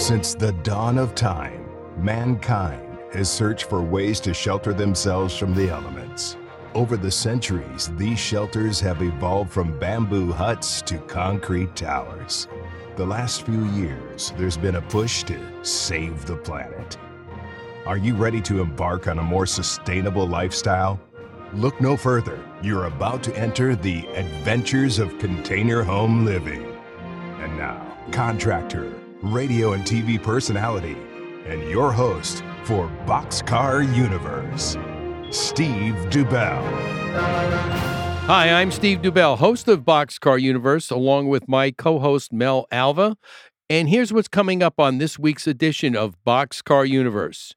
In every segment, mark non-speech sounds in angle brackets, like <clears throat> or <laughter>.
Since the dawn of time, mankind has searched for ways to shelter themselves from the elements. Over the centuries, these shelters have evolved from bamboo huts to concrete towers. The last few years, there's been a push to save the planet. Are you ready to embark on a more sustainable lifestyle? Look no further. You're about to enter the adventures of container home living. And now, contractor, radio and TV personality, and your host for Boxcar Universe, Steve Dubell. Hi, I'm Steve Dubell, host of Boxcar Universe, along with my co host Mel Alva. And here's what's coming up on this week's edition of Boxcar Universe.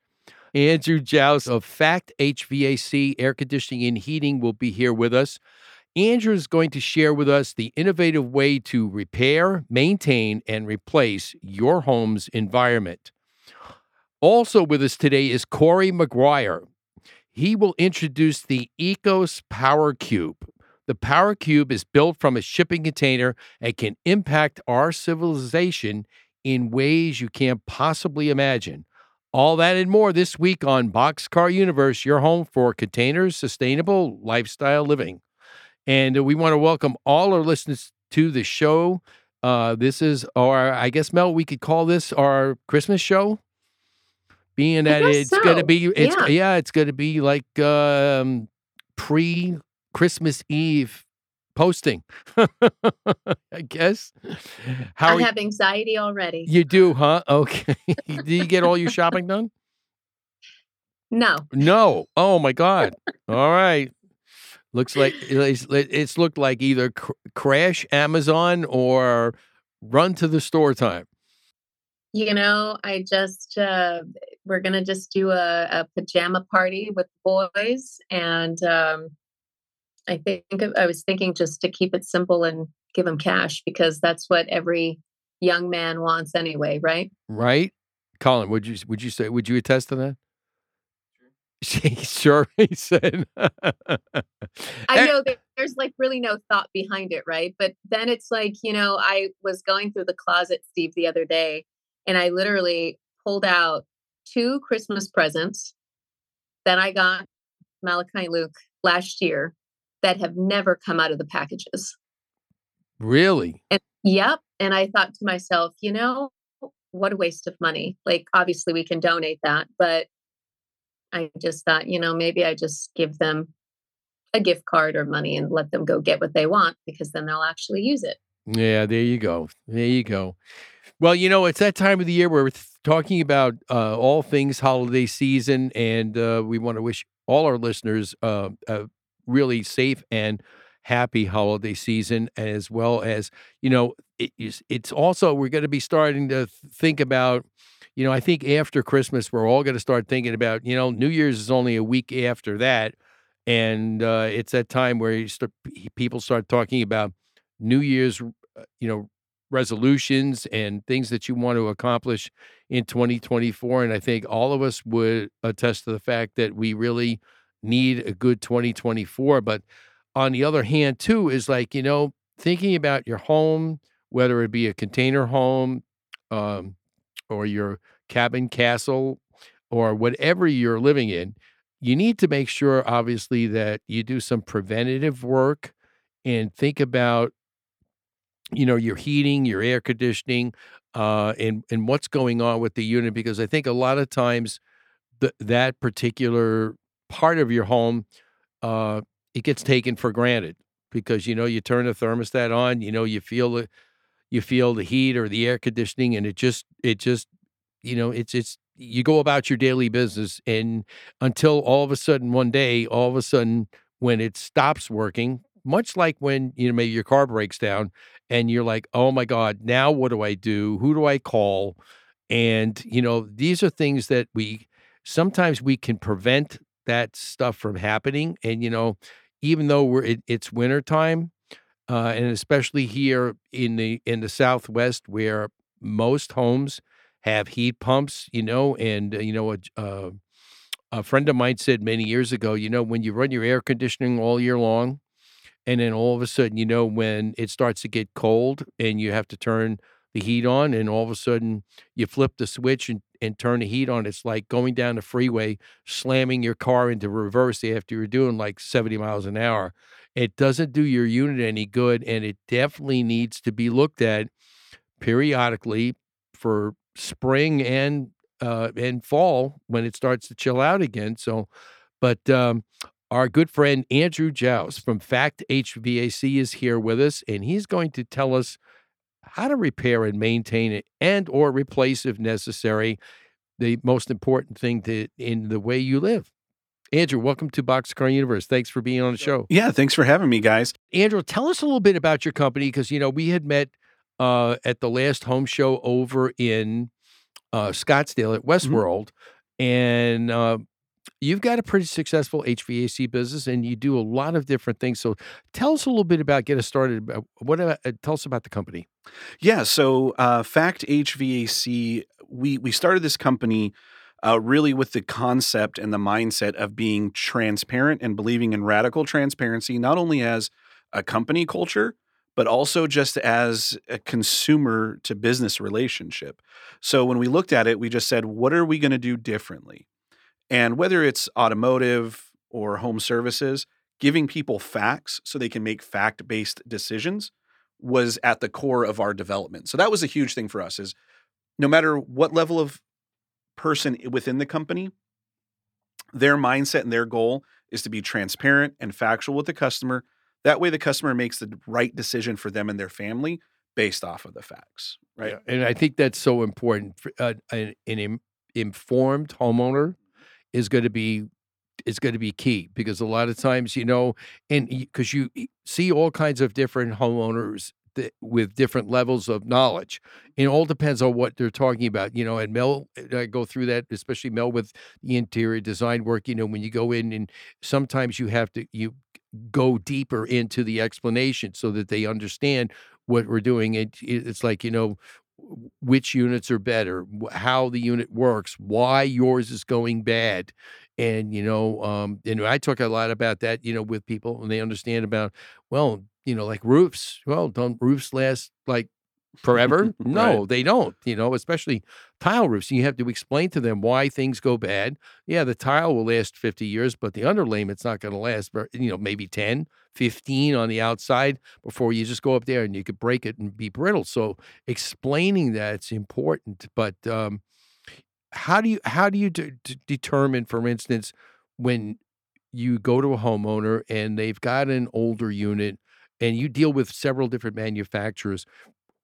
Andrew Joust of Fact HVAC Air Conditioning and Heating will be here with us. Andrew is going to share with us the innovative way to repair, maintain, and replace your home's environment. Also with us today is Corey McGuire. He will introduce the Ecos Power Cube. The Power Cube is built from a shipping container and can impact our civilization in ways you can't possibly imagine. All that and more this week on Boxcar Universe, your home for containers, sustainable lifestyle living. And we want to welcome all our listeners to the show. Uh, this is our, I guess, Mel, we could call this our Christmas show, being that it's so. going to be, it's yeah. Yeah. it's going to be like um, pre Christmas Eve posting, <laughs> I guess. How I are you- have anxiety already. you do, huh? Okay. <laughs> Did you get all your shopping done? No, No. Oh my God. All right. Looks like it's, looked like either cr- crash Amazon or run to the store time. you know, I just uh, we're gonna just do a, a pajama party with the boys, and um, I think I was thinking just to keep it simple and give them cash because that's what every young man wants anyway, right? Right, Colin? Would you would you say would you attest to that? Sure, <laughs> he said. I eh know there's like really no thought behind it, right? But then it's like, you know, I was going through the closet, Steve, the other day, and I literally pulled out two Christmas presents that I got Malachi Luke last year that have never come out of the packages. really? And yep. And I thought to myself, you know, what a waste of money. Like, obviously, we can donate that, but I just thought, you know, maybe I just give them a gift card or money and let them go get what they want because then they'll actually use it. Yeah, there you go. There you go. Well, you know, it's that time of the year where we're talking about uh, all things holiday season, and uh, we want to wish all our listeners uh, a really safe and happy holiday season, as well as, you know, it it's also, we're going to be starting to think about, you know, I think after Christmas, we're all going to start thinking about, you know, New Year's is only a week after that. And uh, it's that time where start, people start talking about New Year's, uh, you know, resolutions and things that you want to accomplish in 2024. And I think all of us would attest to the fact that we really need a good 2024. But on the other hand, too, is like, you know, thinking about your home, whether it be a container home um, or your cabin castle or whatever you're living in, you need to make sure, obviously, that you do some preventative work and think about you know your heating your air conditioning uh and and what's going on with the unit because i think a lot of times th- that particular part of your home uh it gets taken for granted because you know you turn the thermostat on you know you feel the you feel the heat or the air conditioning and it just it just you know it's it's you go about your daily business and until all of a sudden one day all of a sudden when it stops working much like when you know maybe your car breaks down and you're like oh my god now what do i do? Who do i call? And you know these are things that we sometimes we can prevent that stuff from happening and you know even though we're it, it's winter time uh, and especially here in the in the southwest where most homes have heat pumps you know and uh, you know a, uh, a friend of mine said many years ago you know when you run your air conditioning all year long and then all of a sudden you know when it starts to get cold and you have to turn the heat on, and all of a sudden you flip the switch and, and turn the heat on. It's like going down the freeway, slamming your car into reverse after you're doing like 70 miles an hour. It doesn't do your unit any good, and it definitely needs to be looked at periodically for spring and uh, and fall when it starts to chill out again. So, but um, our good friend Andrew Jous from Fact HVAC is here with us, and he's going to tell us how to repair and maintain it and or replace if necessary the most important thing to in the way you live andrew welcome to boxcar universe thanks for being on the show yeah thanks for having me guys andrew tell us a little bit about your company because you know we had met uh, at the last home show over in uh, scottsdale at mm-hmm. westworld mm-hmm. and uh, you've got a pretty successful HVAC business and you do a lot of different things. So tell us a little bit about get us started. What about, uh, tell us about the company? Yeah, so uh, Fact HVAC, we we started this company uh, really with the concept and the mindset of being transparent and believing in radical transparency, not only as a company culture, but also just as a consumer to business relationship. So when we looked at it, we just said, what are we going to do differently? And whether it's automotive or home services, giving people facts so they can make fact based decisions was at the core of our development. So that was a huge thing for us is no matter what level of person within the company, their mindset and their goal is to be transparent and factual with the customer. That way the customer makes the right decision for them and their family based off of the facts, right? Yeah, and I think that's so important. Uh, an, an informed homeowner is going to be is going to be key because a lot of times you know and because you see all kinds of different homeowners that, with different levels of knowledge it all depends on what they're talking about you know and mel i go through that especially mel with the interior design work you know when you go in and sometimes you have to you go deeper into the explanation so that they understand what we're doing it, it's like you know which units are better, how the unit works, why yours is going bad. And, you know, um, and I talk a lot about that, you know, with people and they understand about, well, you know, like roofs. Well, don't roofs last like forever? <laughs> No, right. they don't, you know, especially tile roofs. You have to explain to them why things go bad. Yeah, the tile will last 50 years, but the underlayment's not going to last, you know, maybe 10, 15 on the outside before you just go up there and you could break it and be brittle. So explaining that's important. But um, how do you how do you de- determine, for instance, when you go to a homeowner and they've got an older unit and you deal with several different manufacturers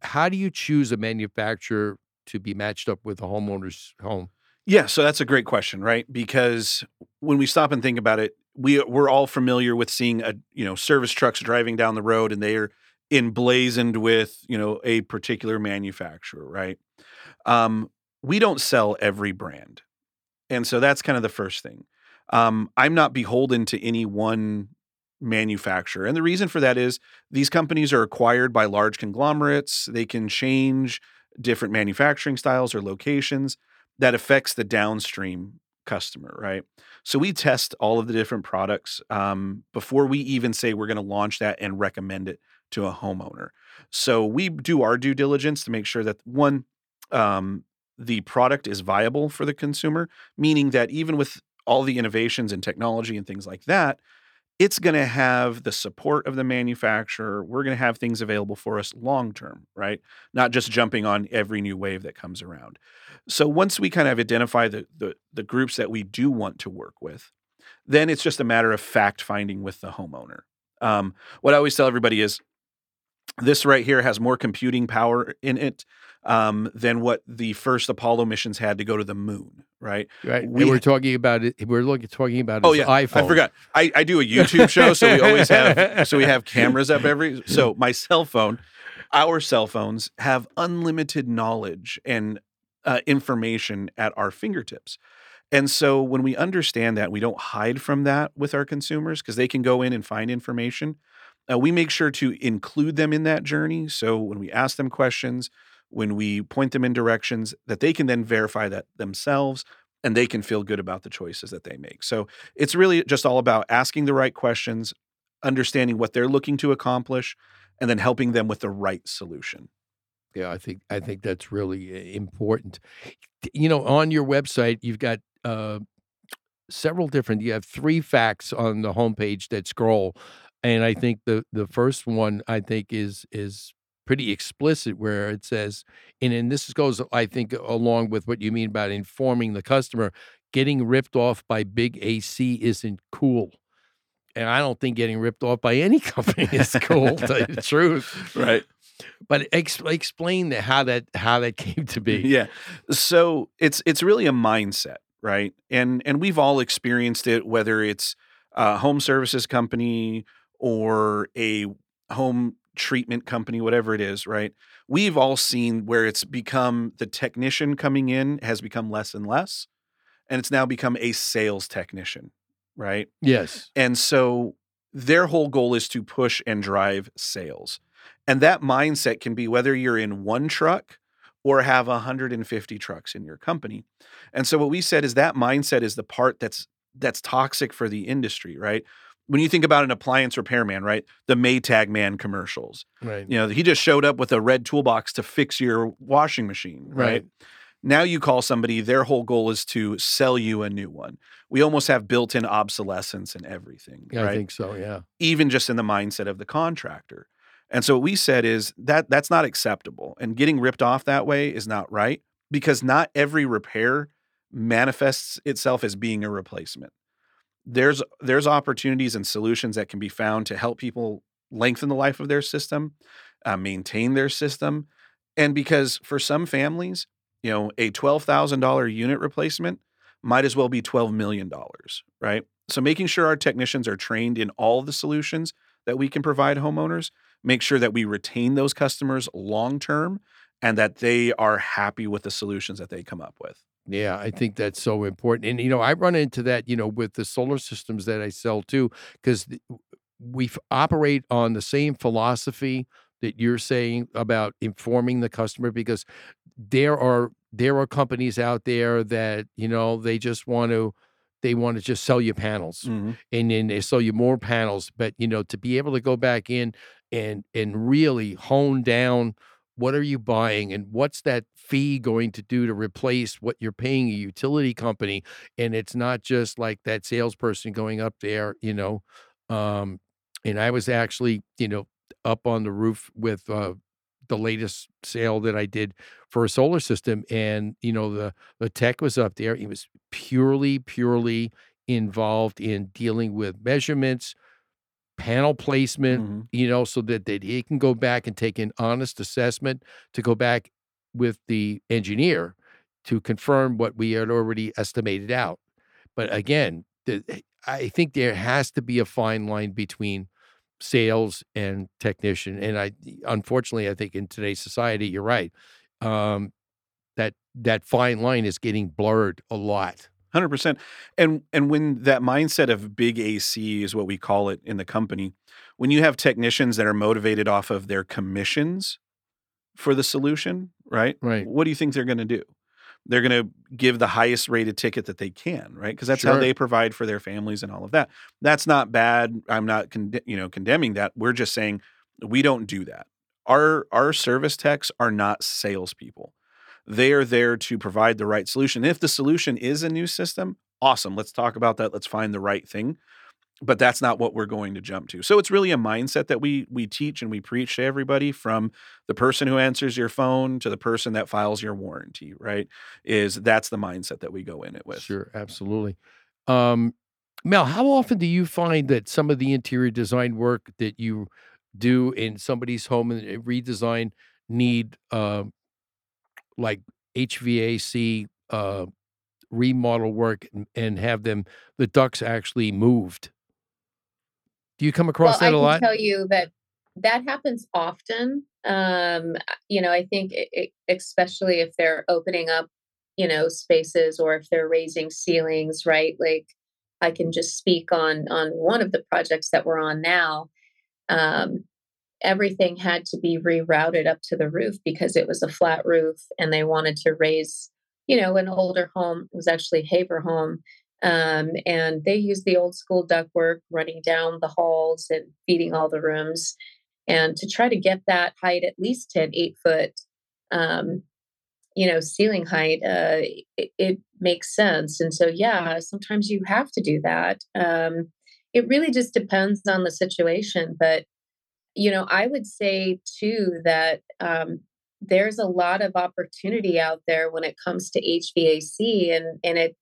how do you choose a manufacturer to be matched up with a homeowner's home? Yeah, so that's a great question, right? Because when we stop and think about it, we we're all familiar with seeing a you know service trucks driving down the road and they are emblazoned with you know a particular manufacturer, right? Um, we don't sell every brand, and so that's kind of the first thing. Um, I'm not beholden to any one manufacturer. And the reason for that is these companies are acquired by large conglomerates. They can change different manufacturing styles or locations that affects the downstream customer, right? So we test all of the different products um, before we even say we're going to launch that and recommend it to a homeowner. So we do our due diligence to make sure that one, um, the product is viable for the consumer, meaning that even with all the innovations and technology and things like that, it's going to have the support of the manufacturer. We're going to have things available for us long term, right? Not just jumping on every new wave that comes around. So once we kind of identify the, the, the groups that we do want to work with, then it's just a matter of fact finding with the homeowner. Um, what I always tell everybody is this right here has more computing power in it um, than what the first Apollo missions had to go to the moon. Right. Right. We, are talking about it. We're looking talking about. Oh yeah. iPhone. I forgot. I, I do a YouTube show, so we always have so we have cameras up every. <laughs> So my cell phone, our cell phones have unlimited knowledge and uh, information at our fingertips. And so when we understand that, we don't hide from that with our consumers because they can go in and find information. Uh, we make sure to include them in that journey. So when we ask them questions, when we point them in directions that they can then verify that themselves and they can feel good about the choices that they make. So it's really just all about asking the right questions, understanding what they're looking to accomplish, and then helping them with the right solution. Yeah, I think I think that's really uh, important. You know, on your website, you've got uh, several different. You have three facts on the homepage that scroll, and I think the the first one I think is is pretty explicit where it says, and and this goes I think along with what you mean about informing the customer. Getting ripped off by big AC isn't cool and I don't think getting ripped off by any <laughs> company is cool. to tell you the truth, <laughs> Right. But ex- explain the, how that how that <laughs> came to be. Yeah. So it's it's really a mindset, right? And and we've all experienced it, whether it's a home services company or a home treatment company, whatever it is, right? We've all seen where it's become the technician coming in has become less and less, and it's now become a sales technician, right? Yes. And so their whole goal is to push and drive sales. And that mindset can be whether you're in one truck or have 150 trucks in your company. And so what we said is that mindset is the part that's that's toxic for the industry, right? When you think about an appliance repairman, right? The Maytag man commercials. Right. You know, he just showed up with a red toolbox to fix your washing machine, right? Right. Now you call somebody, their whole goal is to sell you a new one. We almost have built in obsolescence in everything, Yeah, right? I think so. Yeah. even just in the mindset of the contractor. And so what we said is that that's not acceptable. And getting ripped off that way is not right because not every repair manifests itself as being a replacement. There's there's opportunities and solutions that can be found to help people lengthen the life of their system, uh, maintain their system, and because for some families, you know, a twelve thousand dollar unit replacement might as well be twelve million dollars, right? So making sure our technicians are trained in all the solutions that we can provide homeowners, make sure that we retain those customers long term and that they are happy with the solutions that they come up with. Yeah, I think that's so important. And you know, I run into that, you know, with the solar systems that I sell too, because we operate on the same philosophy that you're saying about informing the customer because there are there are companies out there that, you know, they just want to they want to just sell you panels mm-hmm. and then they sell you more panels but you know to be able to go back in and and really hone down what are you buying and what's that fee going to do to replace what you're paying a utility company and it's not just like that salesperson going up there you know um and i was actually you know up on the roof with uh the latest sale that I did for a solar system and you know the the tech was up there. He was purely purely involved in dealing with measurements panel placement Mhm. you know so that, that he can go back and take an honest assessment to go back with the engineer to confirm what we had already estimated out but again the, i think there has to be a fine line between sales and technician and i unfortunately i think in today's society you're right um that that fine line is getting blurred a lot Hundred percent, and and when that mindset of big AC is what we call it in the company, when you have technicians that are motivated off of their commissions for the solution, right? Right. What do you think they're going to do? They're going to give the highest rated ticket that they can, right? Because that's how they provide for their families and all of that. That's not bad. I'm not, conde- you know, condemning that. We're just saying we don't do that. Our our service techs are not salespeople they are there to provide the right solution. If the solution is a new system, awesome. Let's talk about that. Let's find the right thing. But that's not what we're going to jump to. So it's really a mindset that we we teach and we preach to everybody from the person who answers your phone to the person that files your warranty, right? Is that's the mindset that we go in it with. Sure, absolutely. Um, Mel, how often do you find that some of the interior design work that you do in somebody's home and redesign need uh, like HVAC uh, remodel work and, and have them the ducts actually moved? Do you come across well, that a lot? I can tell you that that happens often. Um, you know, I think it, it, especially if they're opening up, you know, spaces or if they're raising ceilings, right? Like I can just speak on on one of the projects that we're on now. Um, everything had to be rerouted up to the roof because it was a flat roof and they wanted to raise, you know, an older home. It was actually haver home. Um, and they used the old school ductwork running down the halls and feeding all the rooms. And to try to get that height at least to an eight foot um, you know, ceiling height, uh, it, it, makes sense. And so, yeah, sometimes you have to do that. Um, it really just depends on the situation. But, you know, I would say too that um, there's a lot of opportunity out there when it comes to HVAC, and and it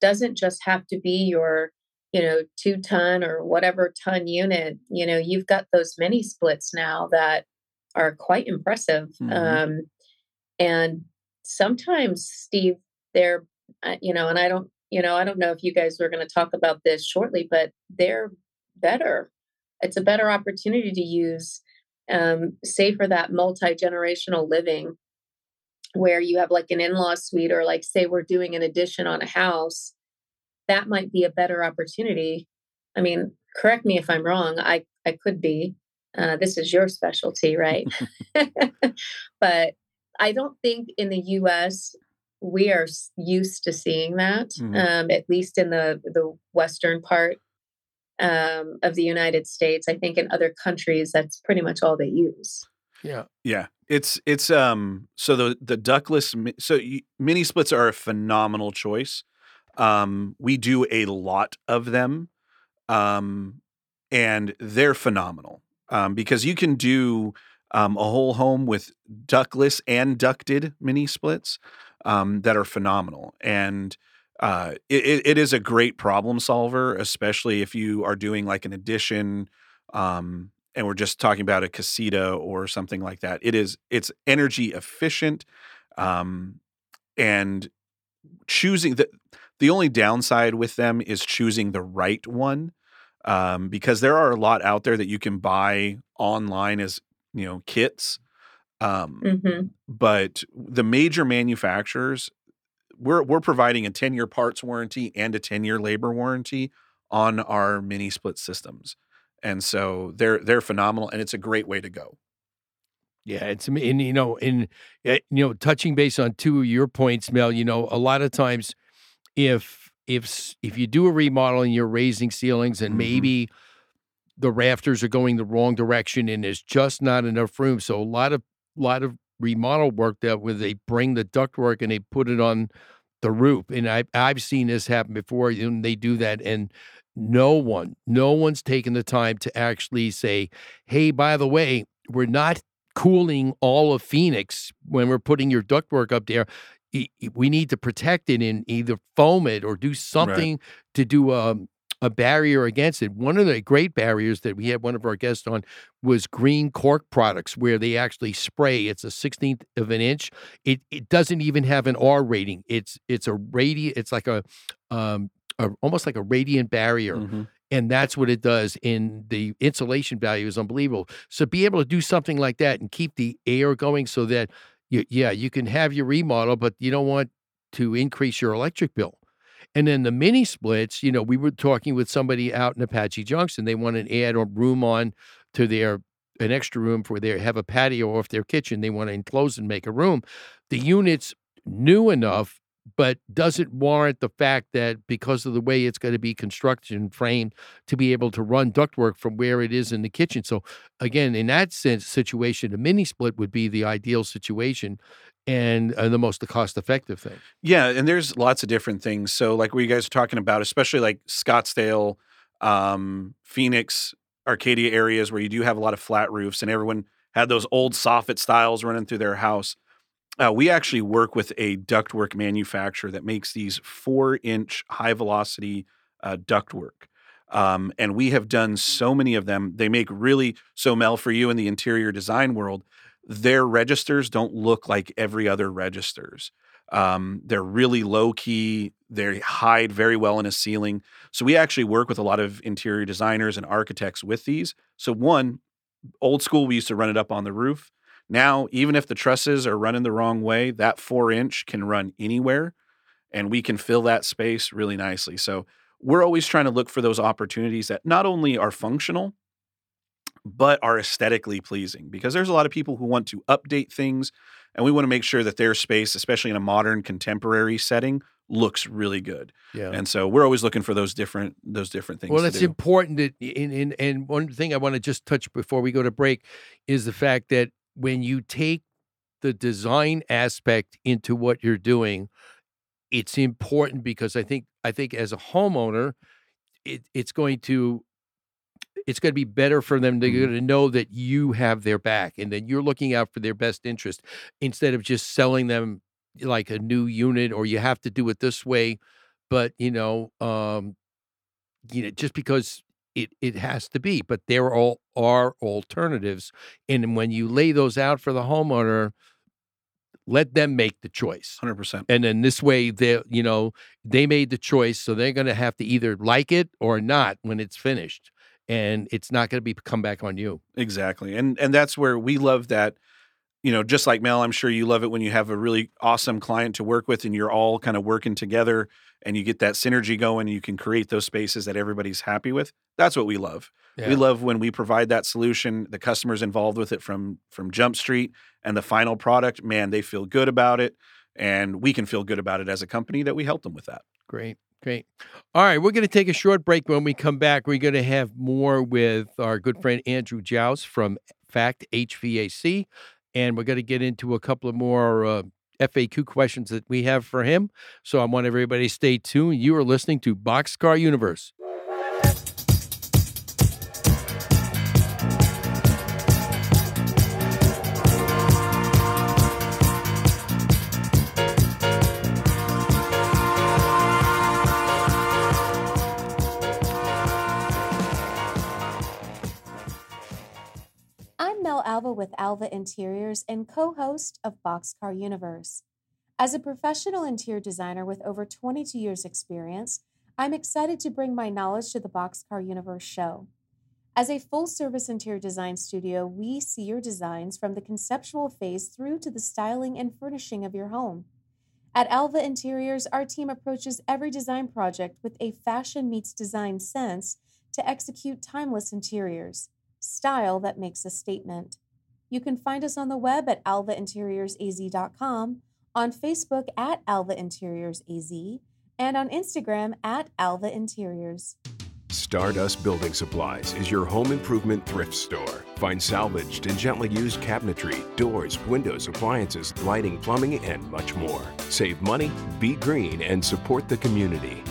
doesn't just have to be your you know two ton or whatever ton unit. You know, you've got those mini splits now that are quite impressive. Mm-hmm. Um, and sometimes, Steve, they're uh, you know, and I don't you know I don't know if you guys are going to talk about this shortly, but they're better. It's a better opportunity to use um, say for that multi generational living where you have like an in law suite, or like say we're doing an addition on a house, that might be a better opportunity. I mean, correct me if I'm wrong. I I could be. Uh, this is your specialty, right? <laughs> <laughs> but I don't think in the U.S. we are used to seeing that. Mm-hmm. Um, at least in the the western part um, of the United States. I think in other countries, that's pretty much all they use. Yeah, yeah. It's it's um so the the ductless so mini splits are a phenomenal choice. Um, we do a lot of them, um, and they're phenomenal um, because you can do um, a whole home with ductless and ducted mini splits um, that are phenomenal and uh, it, it is a great problem solver, especially if you are doing like an addition, um, and we're just talking about a casita or something like that. It is it's energy efficient, um, and choosing the the only downside with them is choosing the right one, um, because there are a lot out there that you can buy online as you know kits. Um, mm-hmm. But the major manufacturers we're we're providing a 10 year parts warranty and a 10 year labor warranty on our mini split systems. And so they're they're phenomenal and it's a great way to go. Yeah, it's and you know, in eh, you know, touching base on two of your points, Mel. You know, a lot of times, if if if you do a remodel and you're raising ceilings and mm-hmm. maybe the rafters are going the wrong direction and there's just not enough room, so a lot of lot of remodel work that where they bring the ductwork and they put it on the roof. And I I've seen this happen before. And they do that, and no one, no one's taken the time to actually say, "Hey, by the way, we're not cooling all of Phoenix when we're putting your ductwork up there." We need to protect it and either foam it or do something right. to do um, a barrier against it. One of the great barriers that we had one of our guests on was green cork products, where they actually spray. It's a sixteenth of an inch. It it doesn't even have an R rating. It's it's a radiant. It's like a um a, almost like a radiant barrier. Mm-hmm. And that's what it does. In the insulation value is unbelievable. So be able to do something like that and keep the air going, so that you, yeah, you can have your remodel, but you don't want to increase your electric bill. And then the mini splits, you know, we were talking with somebody out in Apache Junction. They want to add a room on to their an extra room for their have a patio off their kitchen. They want to enclose and make a room. The unit's new enough, but doesn't warrant the fact that because of the way it's going to be constructed and framed to be able to run ductwork from where it is in the kitchen. So again, in that sense situation, a mini split would be the ideal situation and uh, the most cost effective thing. Yeah, and there's lots of different things. So like what you guys are talking about, especially like Scottsdale, um, Phoenix, Arcadia areas where you do have a lot of flat roofs, and everyone had those old soffit styles running through their house. Uh, we actually work with a ductwork manufacturer that makes these four inch high velocity uh, ductwork. Um, and we have done so many of them. They make really so Mel for you in the interior design world their registers don't look like every other registers. Um, they're really low key. They hide very well in a ceiling. So we actually work with a lot of interior designers and architects with these. So one, old school, we used to run it up on the roof. Now, even if the trusses are running the wrong way, that four inch can run anywhere, and we can fill that space really nicely. So we're always trying to look for those opportunities that not only are functional, but are aesthetically pleasing because there's a lot of people who want to update things and we want to make sure that their space especially in a modern contemporary setting looks really good yeah and so we're always looking for those different those different things well it's do. important that in, in and one thing i want to just touch before we go to break is the fact that when you take the design aspect into what you're doing, it's important because I think I think as a homeowner, it, it's going to it's going to be better for them to, Mhm. to know that you have their back and that you're looking out for their best interest instead of just selling them like a new unit or you have to do it this way but you know um you know just because it it has to be but there all are alternatives and when you lay those out for the homeowner let them make the choice 100%. and then this way they you know they made the choice so they're going to have to either like it or not when it's finished and it's not going to be come back on you Exactly. And and that's where we love that you know, just like Mel, I'm sure you love it when you have a really awesome client to work with and you're all kind of working together and you get that synergy going and you can create those spaces that everybody's happy with. That's what we love. Yeah. We love when we provide that solution, the customers involved with it from from Jump Street and the final product, man, they feel good about it and we can feel good about it as a company that we help them with that. Great, great. All right, we're going to take a short break. When we come back, we're going to have more with our good friend Andrew Jouse from Fact HVAC, and we're going to get into a couple of more uh, FAQ questions that we have for him. So I want everybody to stay tuned. You are listening to Boxcar Universe. Alva with Alva Interiors and co host of Boxcar Universe. As a professional interior designer with over 22 years' experience, I'm excited to bring my knowledge to the Boxcar Universe show. As a full service interior design studio, we see your designs from the conceptual phase through to the styling and furnishing of your home. At Alva Interiors, our team approaches every design project with a fashion meets design sense to execute timeless interiors style that makes a statement. You can find us on the web at alvainteriorsaz.com, on Facebook at alvainteriorsaz, and on Instagram at alvainteriors. Stardust Building Supplies is your home improvement thrift store. Find salvaged and gently used cabinetry, doors, windows, appliances, lighting, plumbing, and much more. Save money, be green, and support the community.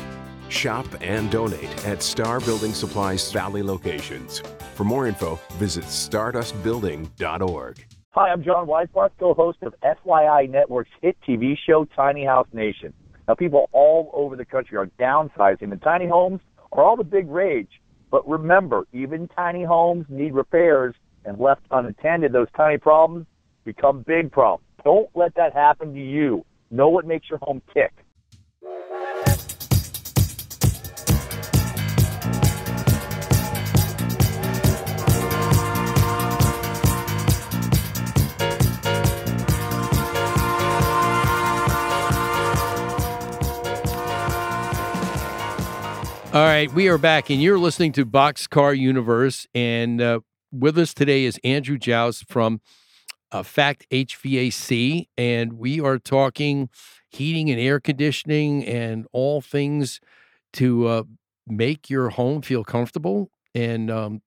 Shop and donate at Star Building Supplies Valley locations. For more info, visit stardustbuilding.org. Hi, I'm John Weisbarth, co-host of FYI Network's hit TV show Tiny House Nation. Now, people all over the country are downsizing, and tiny homes are all the big rage. But remember, even tiny homes need repairs, and left unattended, those tiny problems become big problems. Don't let that happen to you. Know what makes your home tick. All right, we are back, and you're listening to Boxcar Universe. And uh, with us today is Andrew Joust from uh, Fact HVAC, and we are talking heating and air conditioning and all things to uh, make your home feel comfortable and um,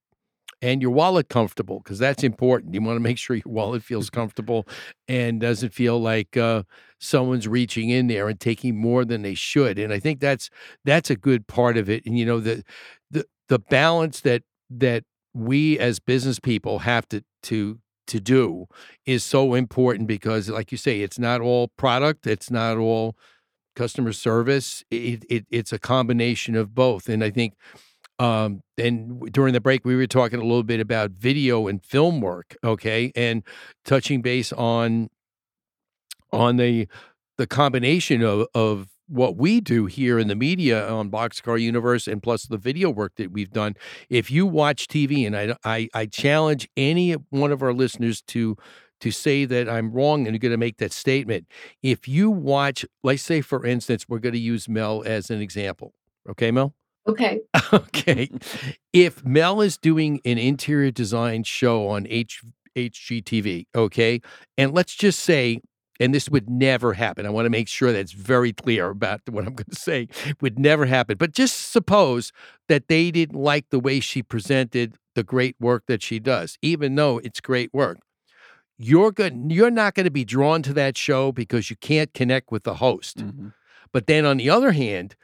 and your wallet comfortable because that's important. You want to make sure your wallet feels comfortable and doesn't feel like uh, someone's reaching in there and taking more than they should. And I think that's that's a good part of it. And you know the the the balance that that we as business people have to to to do is so important because like you say it's not all product it's not all customer service it, it it's a combination of both and i think um and during the break we were talking a little bit about video and film work okay and touching base on on the the combination of of what we do here in the media on Boxcar Universe and plus the video work that we've done. If you watch TV, and I I, I challenge any one of our listeners to to say that I'm wrong and you're going to make that statement. If you watch, let's say for instance, we're going to use Mel as an example. Okay, Mel. Okay. <laughs> okay. If Mel is doing an interior design show on H HGTV, okay, and let's just say, and this would never happen. I want to make sure that's very clear about what I'm going to say. Would never happen. But just suppose that they didn't like the way she presented the great work that she does, even though it's great work. you're good. You're not going to be drawn to that show because you can't connect with the host. Mhm. But then on the other hand,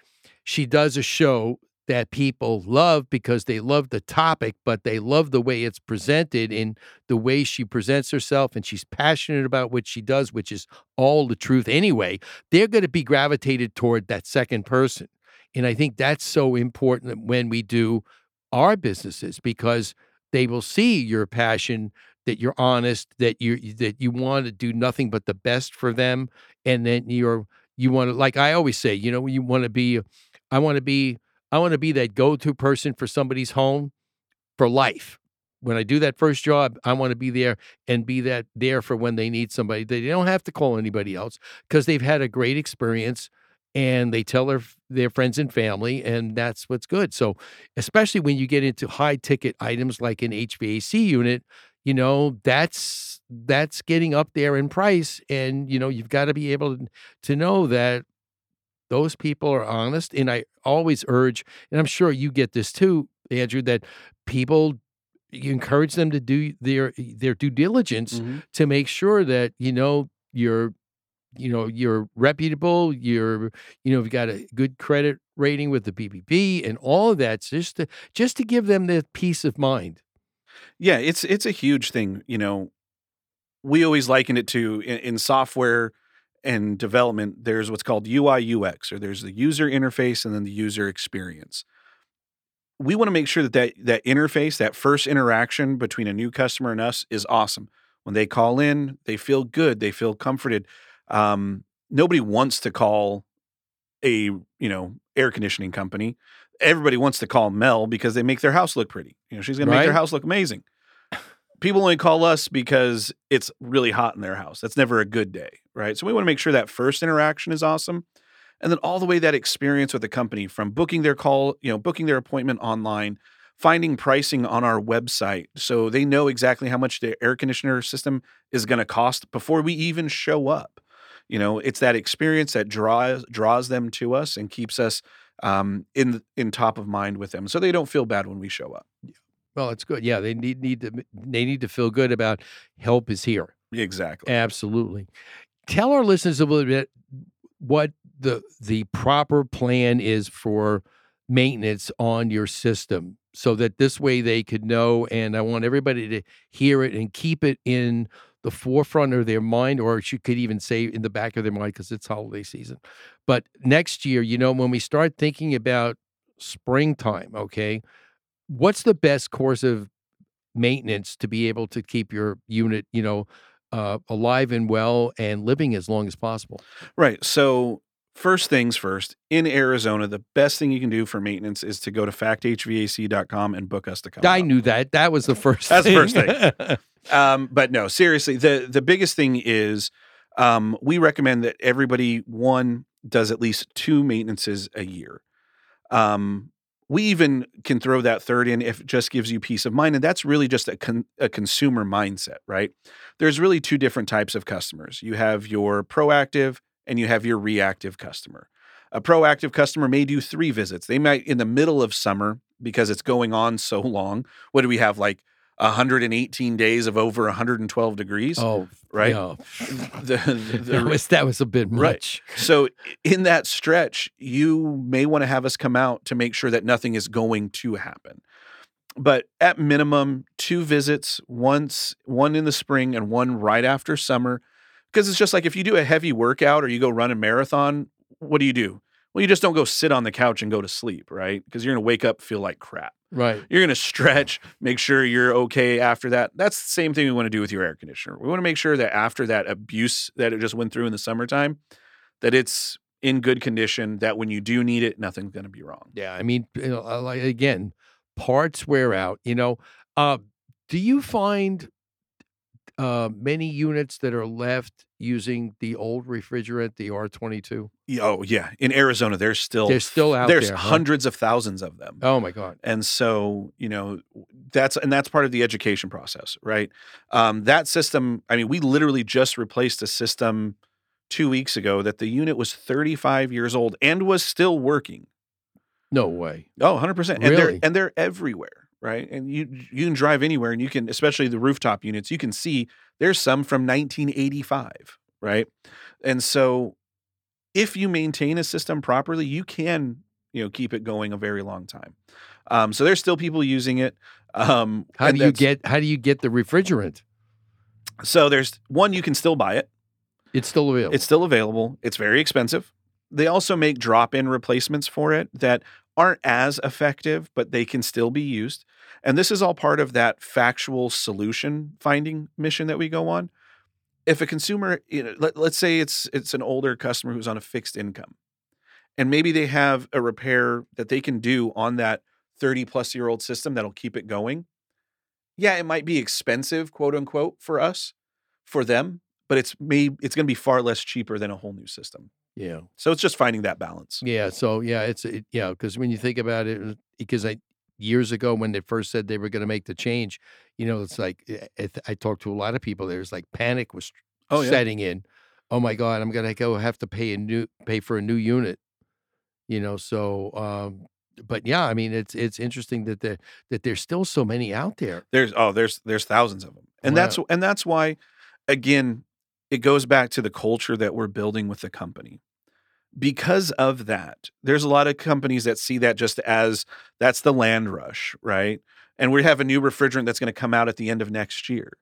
she does a show that people love because they love the topic, but they love the way it's presented in the way she presents herself and she's passionate about what she does, which is all the truth anyway. They're going to be gravitated toward that second person. And I think that's so important when we do our businesses because they will see your passion that you're honest that you that you want to do nothing but the best for them and then you're you want to like I always say, you know, you want to be I want to be I want to be that go-to person for somebody's home for life. When I do that first job, I want to be there and be that there for when they need somebody. They don't have to call anybody else because they've had a great experience and they tell their their friends and family and that's what's good. So, especially when you get into high ticket items like an HVAC unit, you know, that's that's getting up there in price and you know, you've got to be able to, to know that those people are honest. And I always urge, and I'm sure you get this too, Andrew, that people you encourage them to do their their due diligence Mhm. to make sure that you know you're you know you're reputable you're you know you've got a good credit rating with the bbb and all of that just to just to give them the peace of mind Yeah, it's it's a huge thing. You know, we always liken it to in, in software and development. There's what's called UI UX, or there's the user interface and then the user experience. We want to make sure that, that that interface, that first interaction between a new customer and us, is awesome. When they call in, they feel good, they feel comforted. Um, nobody wants to call a you know air conditioning company. Everybody wants to call Mel because they make their house look pretty. You know, she's going to make their house look amazing. People only call us because it's really hot in their house. That's never a good day, right? So we want to make sure that first interaction is awesome. And then all the way that experience with the company from booking their call, you know, booking their appointment online, finding pricing on our website so they know exactly how much their air conditioner system is going to cost before we even show up. You know, it's that experience that draws draws them to us and keeps us um, in in top of mind with them, so they don't feel bad when we show up. Well it's good. Yeah they need need to they need to feel good about help is here. Exactly. absolutely. Tell our listeners a little bit what the the proper plan is for maintenance on your system so that this way they could know and i want everybody to hear it and keep it in the forefront of their mind or you could even say in the back of their mind because it's holiday season. But next year you know when we start thinking about springtime okay what's the best course of maintenance to be able to keep your unit you know uh, alive and well and living as long as possible Right. So, first things first, in Arizona, the best thing you can do for maintenance is to go to facthvac.com and book us to come. I out. knew that. That was the <laughs> first. That's the first thing. <laughs> Um, but no, seriously, the the biggest thing is um, we recommend that everybody one does at least two maintenances a year. Um, we even can throw that third in if it just gives you peace of mind, and that's really just a con- a consumer mindset, right? There's really two different types of customers. You have your proactive and you have your reactive customer. A proactive customer may do three visits. They might in the middle of summer because it's going on so long. What do we have like 118 days of over 112 degrees? oh, right. yeah. <laughs> The- the- that was that was a bit Right. much. so in that stretch, you may want to have us come out to make sure that nothing is going to happen. But at minimum, two visits, once one in the spring and one right after summer. Because it's just like if you do a heavy workout or you go run a marathon, what do you do? Well, you just don't go sit on the couch and go to sleep, right? Because you're gonna wake up feel like crap. Right. You're going to stretch, make sure you're okay after that. That's the same thing we want to do with your air conditioner. We want to make sure that after that abuse that it just went through in the summertime, that it's in good condition, that when you do need it, nothing's going to be wrong. Yeah. I mean, you know, like again, parts wear out. You know, uh, do you find uh, many units that are left using the old refrigerant, the R twenty two? Oh, yeah. In Arizona, there's still They're still out there's there, huh? hundreds of thousands of them. Oh my God. And so, you know, that's and that's part of the education process, right? Um, that system, I mean, we literally just replaced a system two weeks ago that the unit was 35 years old and was still working. No way. Oh, 100%. And they're Really? and they're everywhere, right? And you you can drive anywhere, and you can, especially the rooftop units, you can see there's some from 1985, right? And so, if you maintain a system properly, you can you know keep it going a very long time. Um, so there's still people using it. Um, how do you get how do you get the refrigerant? So there's one you can still buy it. It's still available. It's still available. It's very expensive. They also make drop-in replacements for it that aren't as effective, but they can still be used. And this is all part of that factual solution finding mission that we go on. If a consumer, you know, let, let's say it's it's an older customer who's on a fixed income, and maybe they have a repair that they can do on that 30 plus year old system that'll keep it going. Yeah, it might be expensive, quote unquote, for us, for them, but it's may it's going to be far less cheaper than a whole new system. Yeah. So it's just finding that balance. Yeah. So yeah, it's it, yeah because when you think about it, because I years ago when they first said they were going to make the change, you know, it's like it, eh, eh, I talked to a lot of people. There's like panic was oh, yeah. setting in. Oh my God, I'm going to go have to pay a new pay for a new unit. You know, so um, but yeah, I mean, it's it's interesting that there that there's still so many out there. There's oh, there's there's thousands of them, and wow. that's and that's why, again, it goes back to the culture that we're building with the company. Because of that, there's a lot of companies that see that just as that's the land rush, right? And we have a new refrigerant that's going to come out at the end of next year.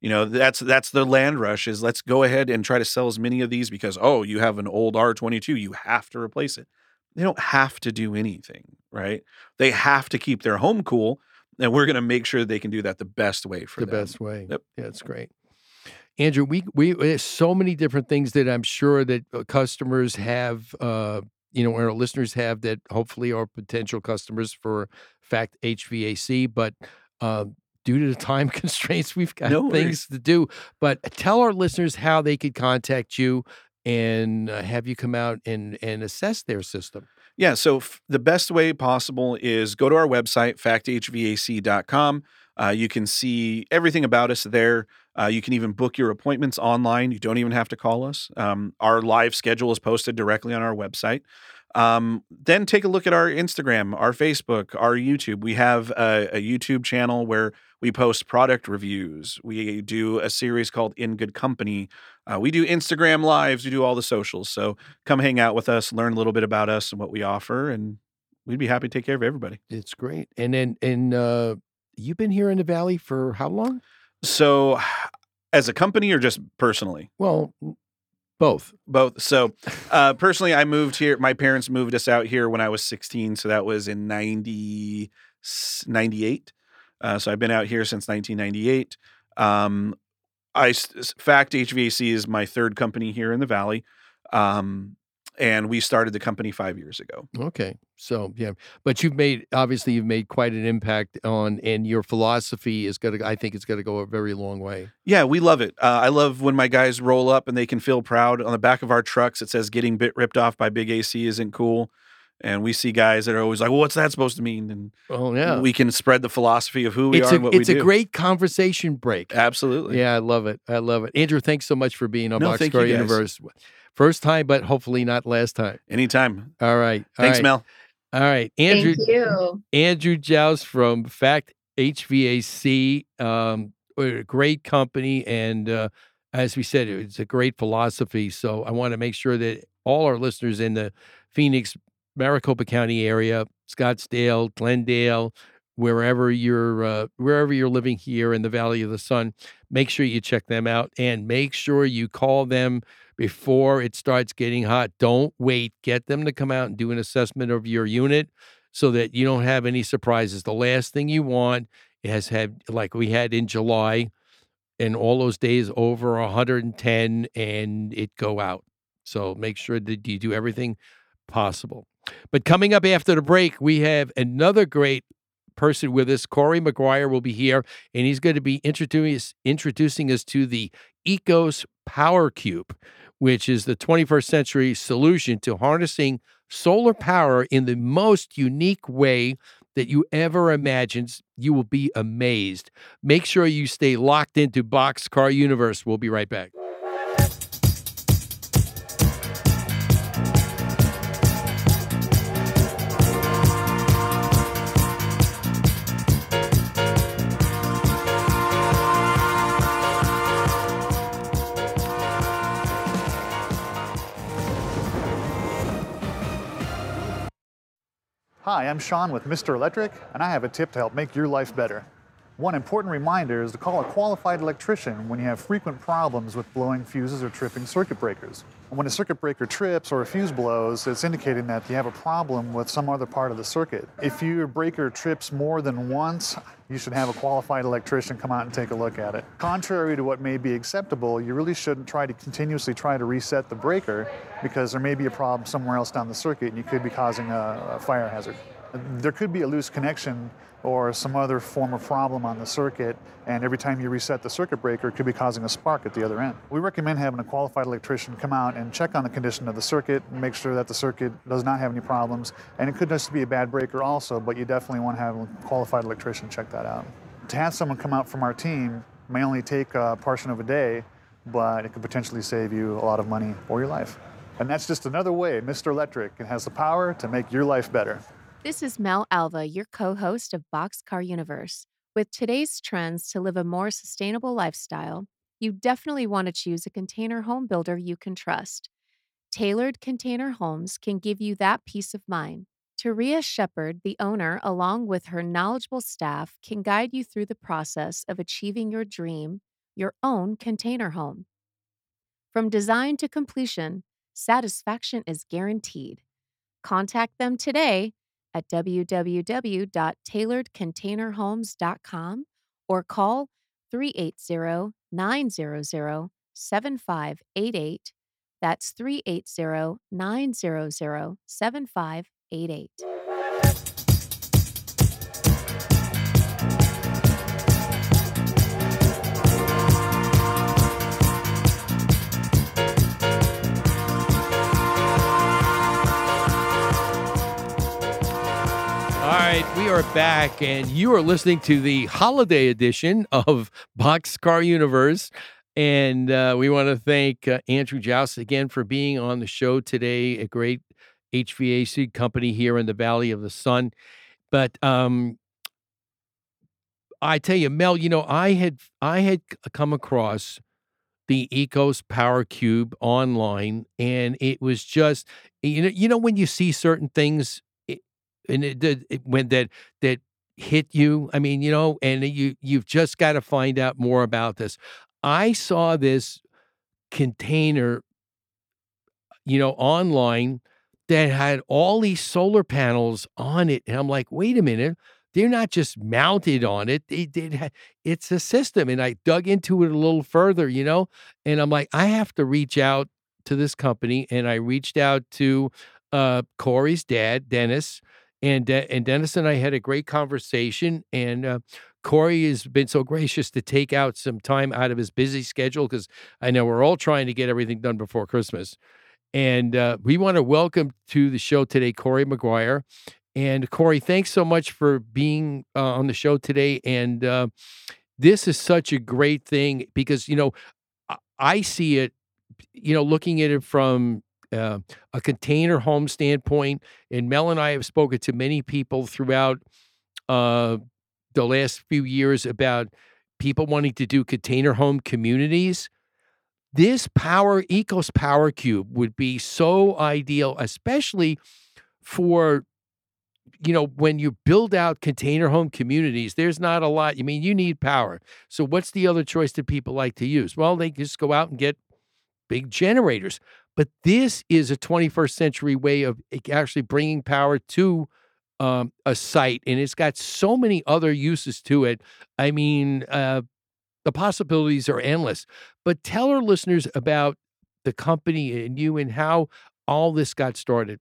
You know, that's that's the land rush is let's go ahead and try to sell as many of these because oh, you have an old R22, you have to replace it they don't have to do anything, right? They have to keep their home cool, and we're going to make sure they can do that the best way for the them. best way. Yep. Yeah, it's great. Andrew, we we there's so many different things that I'm sure that uh, customers have, uh, you know, our listeners have that hopefully are potential customers for Fact HVAC, but uh, due to the time <laughs> constraints, we've got no things to do. But tell our listeners how they could contact you and uh, have you come out and and assess their system. Yeah, so f- the best way possible is go to our website facthvac.com. Uh, you can see everything about us there. Uh, you can even book your appointments online. You don't even have to call us. Um, our live schedule is posted directly on our website. Um, then take a look at our Instagram, our Facebook, our YouTube. We have a, a, YouTube channel where we post product reviews. We do a series called In Good Company. Uh, we do Instagram lives. We do all the socials. So come hang out with us, learn a little bit about us and what we offer, and we'd be happy to take care of everybody. It's great. And then, and uh, you've been here in the Valley for how long? So, as a company or just personally? Well, both. Both. So, uh, personally, I moved here. My parents moved us out here when I was 16. So that was in 90, 98. Uh, so I've been out here since 1998. Um, I Fact HVAC is my third company here in the Valley. Um, and we started the company five years ago. Okay, so yeah, but you've made obviously you've made quite an impact on, and your philosophy is going to. I think it's going to go a very long way. Yeah, we love it. Uh, I love when my guys roll up and they can feel proud. On the back of our trucks, it says "Getting bit ripped off by Big AC isn't cool." And we see guys that are always like, "Well, what's that supposed to mean?" And oh yeah, we can spread the philosophy of who we it's are. A, and what it's a great conversation break. Absolutely. Yeah, I love it. I love it. Andrew, thanks so much for being on no, Boxcar Universe. First time, but hopefully not last time. Anytime. All right. All Thanks, right. Mel. All right. Andrew. Thank you. Andrew Jones from Fact HVAC. Um, a great company. And uh, as we said, it's a great philosophy. So I want to make sure that all our listeners in the Phoenix, Maricopa County area, Scottsdale, Glendale, wherever you're uh, wherever you're living here in the Valley of the Sun, make sure you check them out and make sure you call them before it starts getting hot. Don't wait. Get them to come out and do an assessment of your unit so that you don't have any surprises. The last thing you want has had like we had in July and all those days over 110 and it go out. So make sure that you do everything possible. But coming up after the break, we have another great person with us. Corey McGuire will be here, and he's going to be introducing introducing us to the Ecos Power Cube, which is the 21st century solution to harnessing solar power in the most unique way that you ever imagined. You will be amazed. Make sure you stay locked into Boxcar Universe. We'll be right back. Hi, I'm Sean with Mr. Electric, and I have a tip to help make your life better. One important reminder is to call a qualified electrician when you have frequent problems with blowing fuses or tripping circuit breakers. When a circuit breaker trips or a fuse blows, it's indicating that you have a problem with some other part of the circuit. If your breaker trips more than once, you should have a qualified electrician come out and take a look at it. Contrary to what may be acceptable, you really shouldn't try to continuously try to reset the breaker because there may be a problem somewhere else down the circuit and you could be causing a, a fire hazard. There could be a loose connection or some other form of problem on the circuit, and every time you reset the circuit breaker, it could be causing a spark at the other end. We recommend having a qualified electrician come out and check on the condition of the circuit, and make sure that the circuit does not have any problems. And it could just be a bad breaker also, but you definitely want to have a qualified electrician check that out. To have someone come out from our team may only take a portion of a day, but it could potentially save you a lot of money or your life. And that's just another way Mr. Electric has the power to make your life better. This is Mel Alva, your co host of Boxcar Universe. With today's trends to live a more sustainable lifestyle, you definitely want to choose a container home builder you can trust. Tailored Container Homes can give you that peace of mind. Taria Shepard, the owner, along with her knowledgeable staff, can guide you through the process of achieving your dream, your own container home. From design to completion, satisfaction is guaranteed. Contact them today at www.tailoredcontainerhomes.com or call 380 900 7588. That's 380 900 7588. Are back, and you are listening to the holiday edition of Boxcar Universe. And uh, we want to thank uh, Andrew Jones again for being on the show today, a great HVAC company here in the Valley of the Sun. But um, I tell you, Mel, you know, I had I had come across the Ecos Power Cube online, and it was just you know, you know when you see certain things and it did it, when that that hit you i mean you know and you you've just got to find out more about this. I saw this container you know online that had all these solar panels on it and i'm like wait a minute they're not just mounted on it they did it's a system and i dug into it a little further you know and i'm like i have to reach out to this company and i reached out to uh corey's dad dennis and and Dennis and I had a great conversation, and uh, Corey has been so gracious to take out some time out of his busy schedule because I know we're all trying to get everything done before Christmas. And uh, we want to welcome to the show today Corey McGuire. And Corey, thanks so much for being uh, on the show today. And uh, this is such a great thing because you know I see it, you know, looking at it from uh, a container home standpoint. And Mel and I have spoken to many people throughout uh, the last few years about people wanting to do container home communities. This power, Ecos Power Cube, would be so ideal, especially for you know, when you build out container home communities, there's not a lot. I mean, you need power. So, what's the other choice that people like to use? Well, they just go out and get big generators. But this is a 21st century way of actually bringing power to um, a site, and it's got so many other uses to it. I mean, uh, the possibilities are endless. But tell our listeners about the company and you and how all this got started.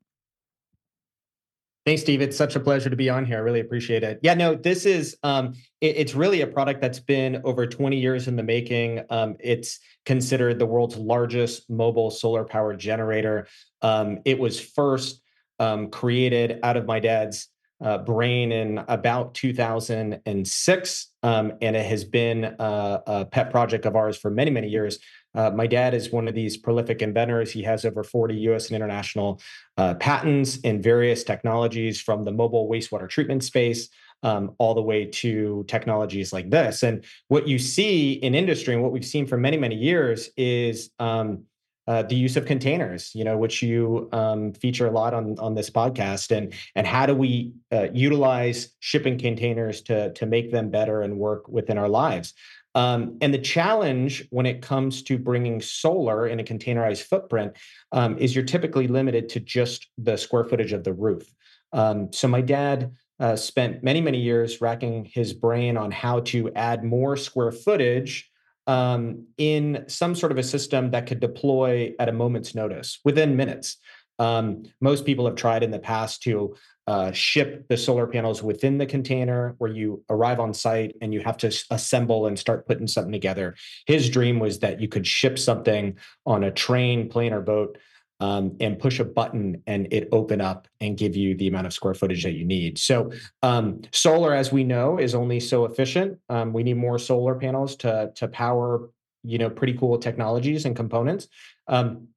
Thanks, Steve. It's such a pleasure to be on here. I really appreciate it. Yeah, no, this is um, it, it's really a product that's been over 20 years in the making. Um, it's considered the world's largest mobile solar power generator. Um, it was first um, created out of my dad's uh, brain in about 2006, um, and it has been a, a pet project of ours for many, many years. Uh, my dad is one of these prolific inventors. He has over 40 US and international uh, patents in various technologies from the mobile wastewater treatment space um, all the way to technologies like this. And what you see in industry and what we've seen for many, many years is um, uh, the use of containers, you know, which you um, feature a lot on on this podcast, and and how do we uh, utilize shipping containers to to make them better and work within our lives. Um, and the challenge when it comes to bringing solar in a containerized footprint um, is you're typically limited to just the square footage of the roof. Um, so my dad uh, spent many many years racking his brain on how to add more square footage um, in some sort of a system that could deploy at a moment's notice within minutes. Um, most people have tried in the past to uh, ship the solar panels within the container where you arrive on site and you have to assemble and start putting something together. His dream was that you could ship something on a train, plane, or boat um, and push a button and it open up and give you the amount of square footage that you need. So um, solar, as we know, is only so efficient. Um, we need more solar panels to to power you know pretty cool technologies and components. Um,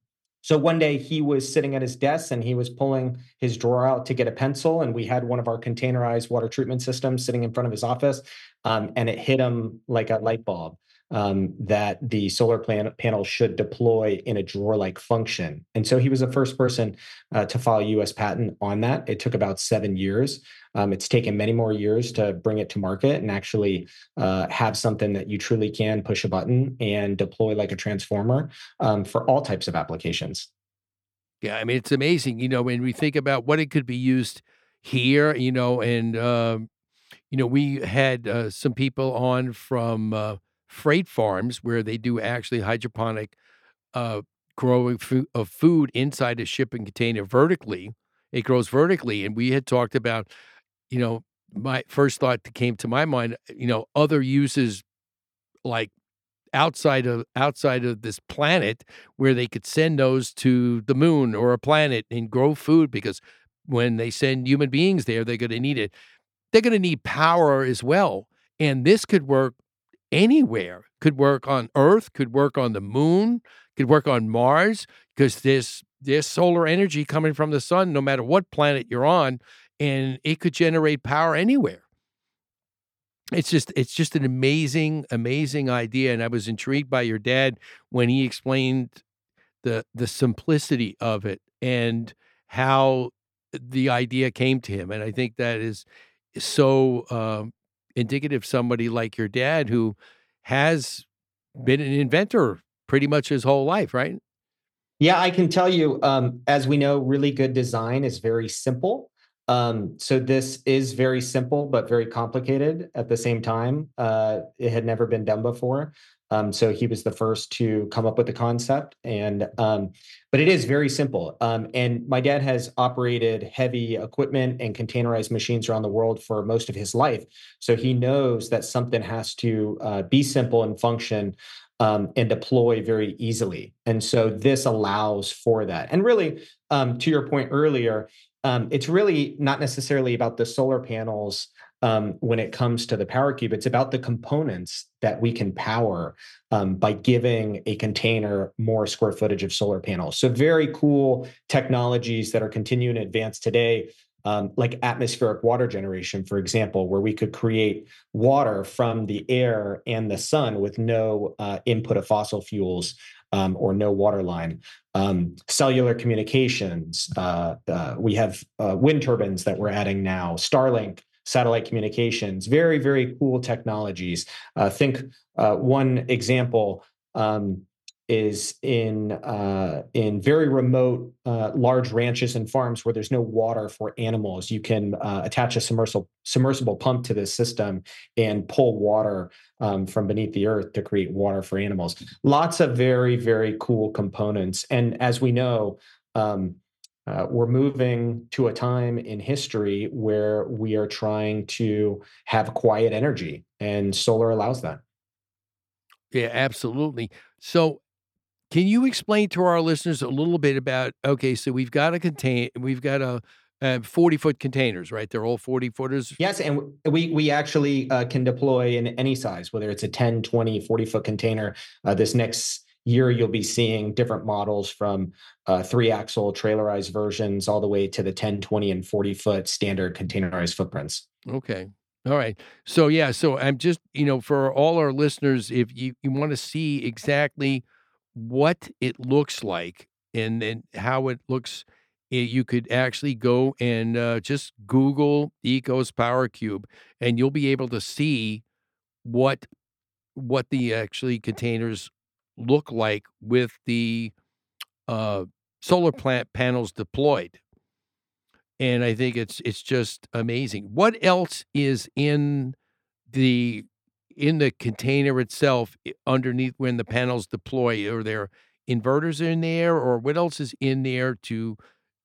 so one day he was sitting at his desk and he was pulling his drawer out to get a pencil, and we had one of our containerized water treatment systems sitting in front of his office, um, and it hit him like a light bulb um, that the solar plan- panel should deploy in a drawer-like function. And so he was the first person uh, to file a U.S. patent on that. It took about seven years. Um, it's taken many more years to bring it to market and actually uh, have something that you truly can push a button and deploy like a transformer um, for all types of applications. Yeah, I mean it's amazing. You know, when we think about what it could be used here, you know, and uh, you know, we had uh, some people on from uh, freight farms where they do actually hydroponic uh, growing of food inside a shipping container vertically. It grows vertically, and we had talked about, you know, my first thought that came to my mind, you know, other uses like outside of outside of this planet where they could send those to the moon or a planet and grow food because when they send human beings there, they're going to need it. They're going to need power as well. And this could work anywhere. Could work on Earth, could work on the moon, could work on Mars, because there's there's solar energy coming from the sun, no matter what planet you're on, and it could generate power anywhere. It's just it's just an amazing, amazing idea. And I was intrigued by your dad when he explained the the simplicity of it and how the idea came to him. And I think that is so um, indicative of somebody like your dad who has been an inventor pretty much his whole life, right? Yeah, I can tell you, um, as we know, really good design is very simple. Um, so this is very simple but very complicated at the same time. Uh, it had never been done before. Um, so he was the first to come up with the concept, and um, but it is very simple. Um, and my dad has operated heavy equipment and containerized machines around the world for most of his life, so he knows that something has to uh, be simple and function um, and deploy very easily. And so this allows for that. And really, um, to your point earlier, um, it's really not necessarily about the solar panels um, when it comes to the power cube. It's about the components that we can power um, by giving a container more square footage of solar panels. So, very cool technologies that are continuing to advance today. Um, like atmospheric water generation, for example, where we could create water from the air and the sun with no uh, input of fossil fuels um, or no water line. Um, cellular communications, uh, uh, we have uh, wind turbines that we're adding now, Starlink satellite communications, very, very cool technologies. Uh, think uh, one example um, is in uh, in very remote uh, large ranches and farms where there's no water for animals. You can uh, attach a submersible submersible pump to this system and pull water um, from beneath the earth to create water for animals. Lots of very very cool components, and as we know. Um, uh, we're moving to a time in history where we are trying to have quiet energy, and solar allows that. Yeah, absolutely. So, can you explain to our listeners a little bit about? Okay, so we've got a contain, we've got a uh, 40 foot containers, right? They're all 40 footers. Yes. And we, we actually uh, can deploy in any size, whether it's a 10, 20, 40 foot container. Uh, this next year you'll be seeing different models from uh, three axle trailerized versions all the way to the 10 20 and 40 foot standard containerized footprints okay all right so yeah so i'm just you know for all our listeners if you, you want to see exactly what it looks like and then how it looks. eh, You could actually go and uh, just Google Ecos Power Cube, and you'll be able to see what what the actually containers look like with the uh, solar plant panels deployed. And I think it's it's just amazing. What else is in the in the container itself underneath when the panels deploy? Are there inverters in there, or what else is in there to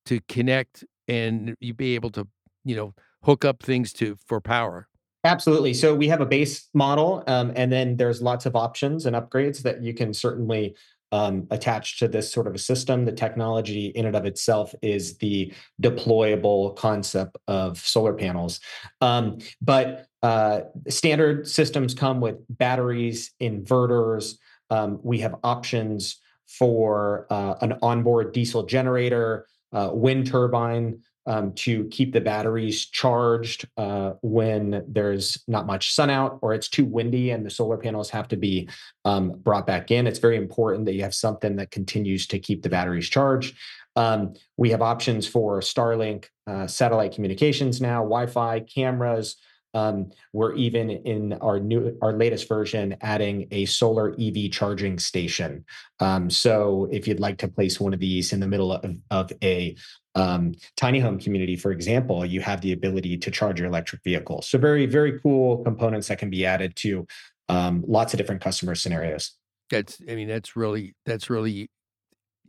to connect and you be able to you know hook up things to for power? Absolutely. So we have a base model, um, and then there's lots of options and upgrades that you can certainly um, attach to this sort of a system. The technology in and of itself is the deployable concept of solar panels. Um, but uh, standard systems come with batteries, inverters. Um, we have options for uh, an onboard diesel generator, uh, wind turbine um, to keep the batteries charged uh, when there's not much sun out or it's too windy and the solar panels have to be um, brought back in. It's very important that you have something that continues to keep the batteries charged. Um, we have options for Starlink uh, satellite communications now, Wi-Fi cameras. Um, we're even in our new, our latest version, adding a solar EV charging station. Um, so if you'd like to place one of these in the middle of, of a um, tiny home community, for example, you have the ability to charge your electric vehicle. So very, very cool components that can be added to um, lots of different customer scenarios. That's I mean that's really that's really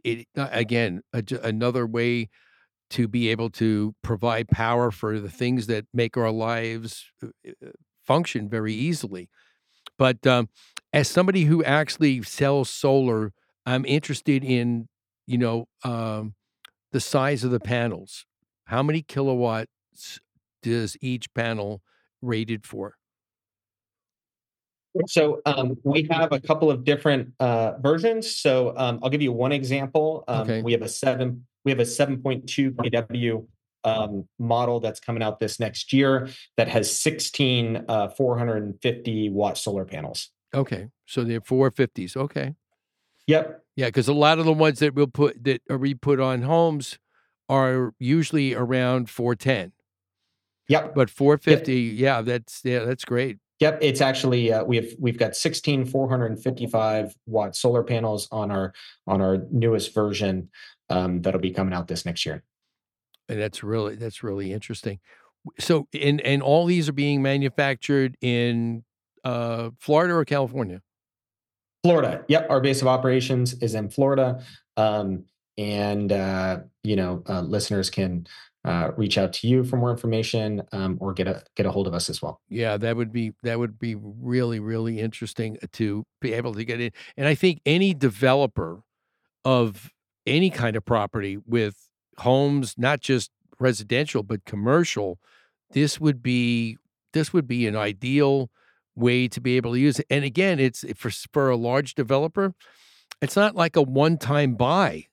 it again a, another way to be able to provide power for the things that make our lives uh, uh, function very easily. But um, as somebody who actually sells solar, I'm interested in you know um, the size of the panels. How many kilowatts does each panel rated for? So um, we have a couple of different uh, versions. So um, I'll give you one example. Um, Okay. We have a seven. We have a 7.2 kW um, model that's coming out this next year that has 16 uh, 450 watt solar panels. Okay, so they're 450s. Okay. Yep. Yeah, because a lot of the ones that we'll put that are we put on homes are usually around 410. Yep. But 450, yeah, that's yeah, that's great. Yep, it's actually uh, we have we've got 16 455 watt solar panels on our on our newest version um, that'll be coming out this next year. And that's really that's really interesting. So and and all these are being manufactured in uh Florida or California. Florida. Yep, our base of operations is in Florida, um, and uh, you know uh, listeners can uh, reach out to you for more information um, or get a get a hold of us as well. Yeah, that would be that would be really really interesting to be able to get in. And I think any developer of any kind of property with homes, not just residential but commercial, this would be this would be an ideal way to be able to use it. And again, it's for for a large developer, it's not like a one-time buy.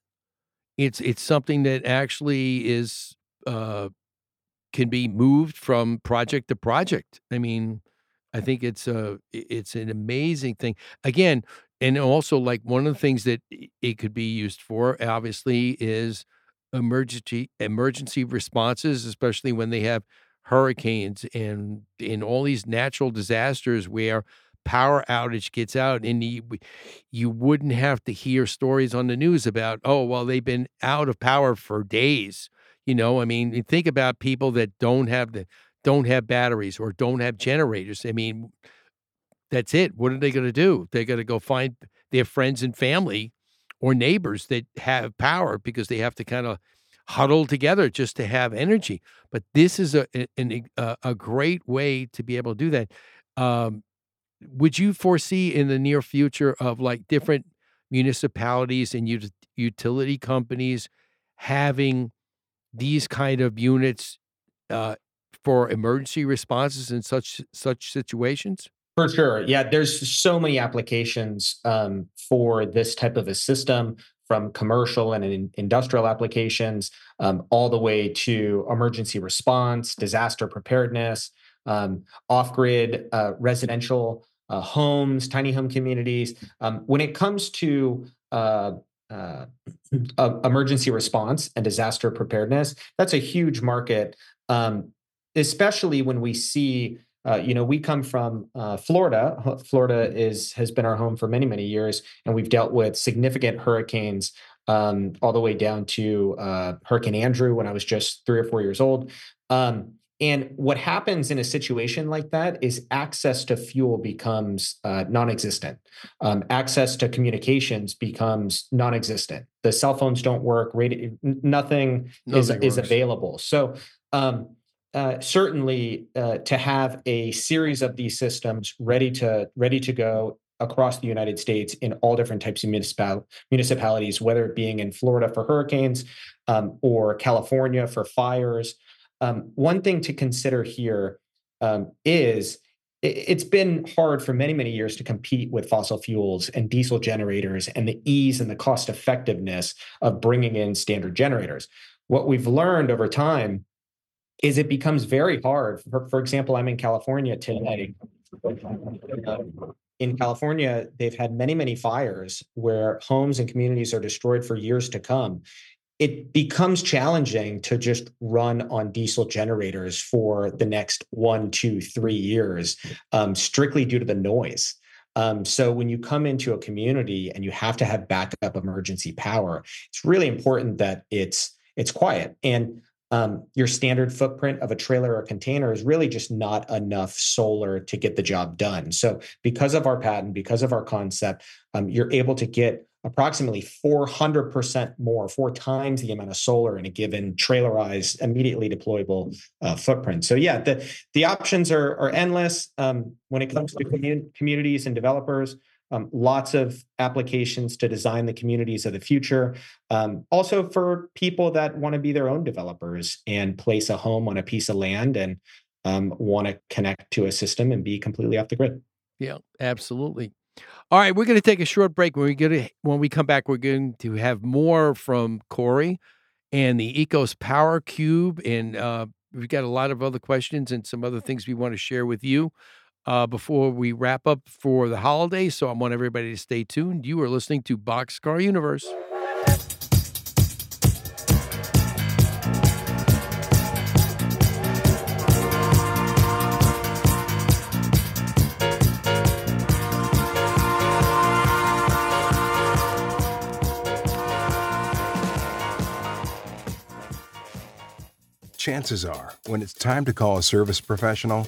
It's it's something that actually is uh can be moved from project to project. I mean, I think it's a it's an amazing thing. Again, and also like one of the things that it could be used for obviously is emergency emergency responses, especially when they have hurricanes and in all these natural disasters where power outage gets out and you, you wouldn't have to hear stories on the news about oh well they've been out of power for days you know, I mean, think about people that don't have the don't have batteries or don't have generators. I mean, that's it. What are they going to do? They're going to go find their friends and family or neighbors that have power because they have to kind of huddle together just to have energy. But this is a a- a great way to be able to do that. Um, would you foresee in the near future of like different municipalities and ut- utility companies having these kind of units uh, for emergency responses in such such situations? For sure. Yeah, there's so many applications um, for this type of a system from commercial and in- industrial applications um, all the way to emergency response, disaster preparedness, um, off grid uh, residential uh, homes, tiny home communities. Um, when it comes to uh, uh, <clears throat> emergency response and disaster preparedness, that's a huge market, um, especially when we see. Uh, you know, we come from uh, Florida. Florida is has been our home for many, many years, and we've dealt with significant hurricanes um, all the way down to uh, Hurricane Andrew when I was just three or four years old. Um, and what happens in a situation like that is access to fuel becomes uh, non existent. Um, access to communications becomes non existent. The cell phones don't work, radio, nothing, nothing is, is available. So, um, uh, certainly uh, to have a series of these systems ready to ready to go across the United States in all different types of municipal, municipalities, whether it being in Florida for hurricanes um, or California for fires, um, one thing to consider here um, is it's been hard for many, many years to compete with fossil fuels and diesel generators and the ease and the cost effectiveness of bringing in standard generators. What we've learned over time is it becomes very hard. For, for example, I'm in California today. In California, they've had many, many fires where homes and communities are destroyed for years to come it becomes challenging to just run on diesel generators for the next one, two, three years, um, strictly due to the noise. Um, so when you come into a community and you have to have backup emergency power, it's really important that it's it's quiet. And um, your standard footprint of a trailer or container is really just not enough solar to get the job done. So because of our patent, because of our concept, um, you're able to get approximately 400% more, four times the amount of solar in a given trailerized, immediately deployable uh, footprint. So yeah, the, the options are, are endless um, when it comes to commun- communities and developers. Um, lots of applications to design the communities of the future. Um, also for people that want to be their own developers and place a home on a piece of land and um, want to connect to a system and be completely off the grid. Yeah, absolutely. All right, we're going to take a short break. When we get when we come back, we're going to have more from Corey and the Ecos Power Cube, and uh, we've got a lot of other questions and some other things we want to share with you uh, before we wrap up for the holidays. So I want everybody to stay tuned. You are listening to Boxcar Universe. chances are, when it's time to call a service professional,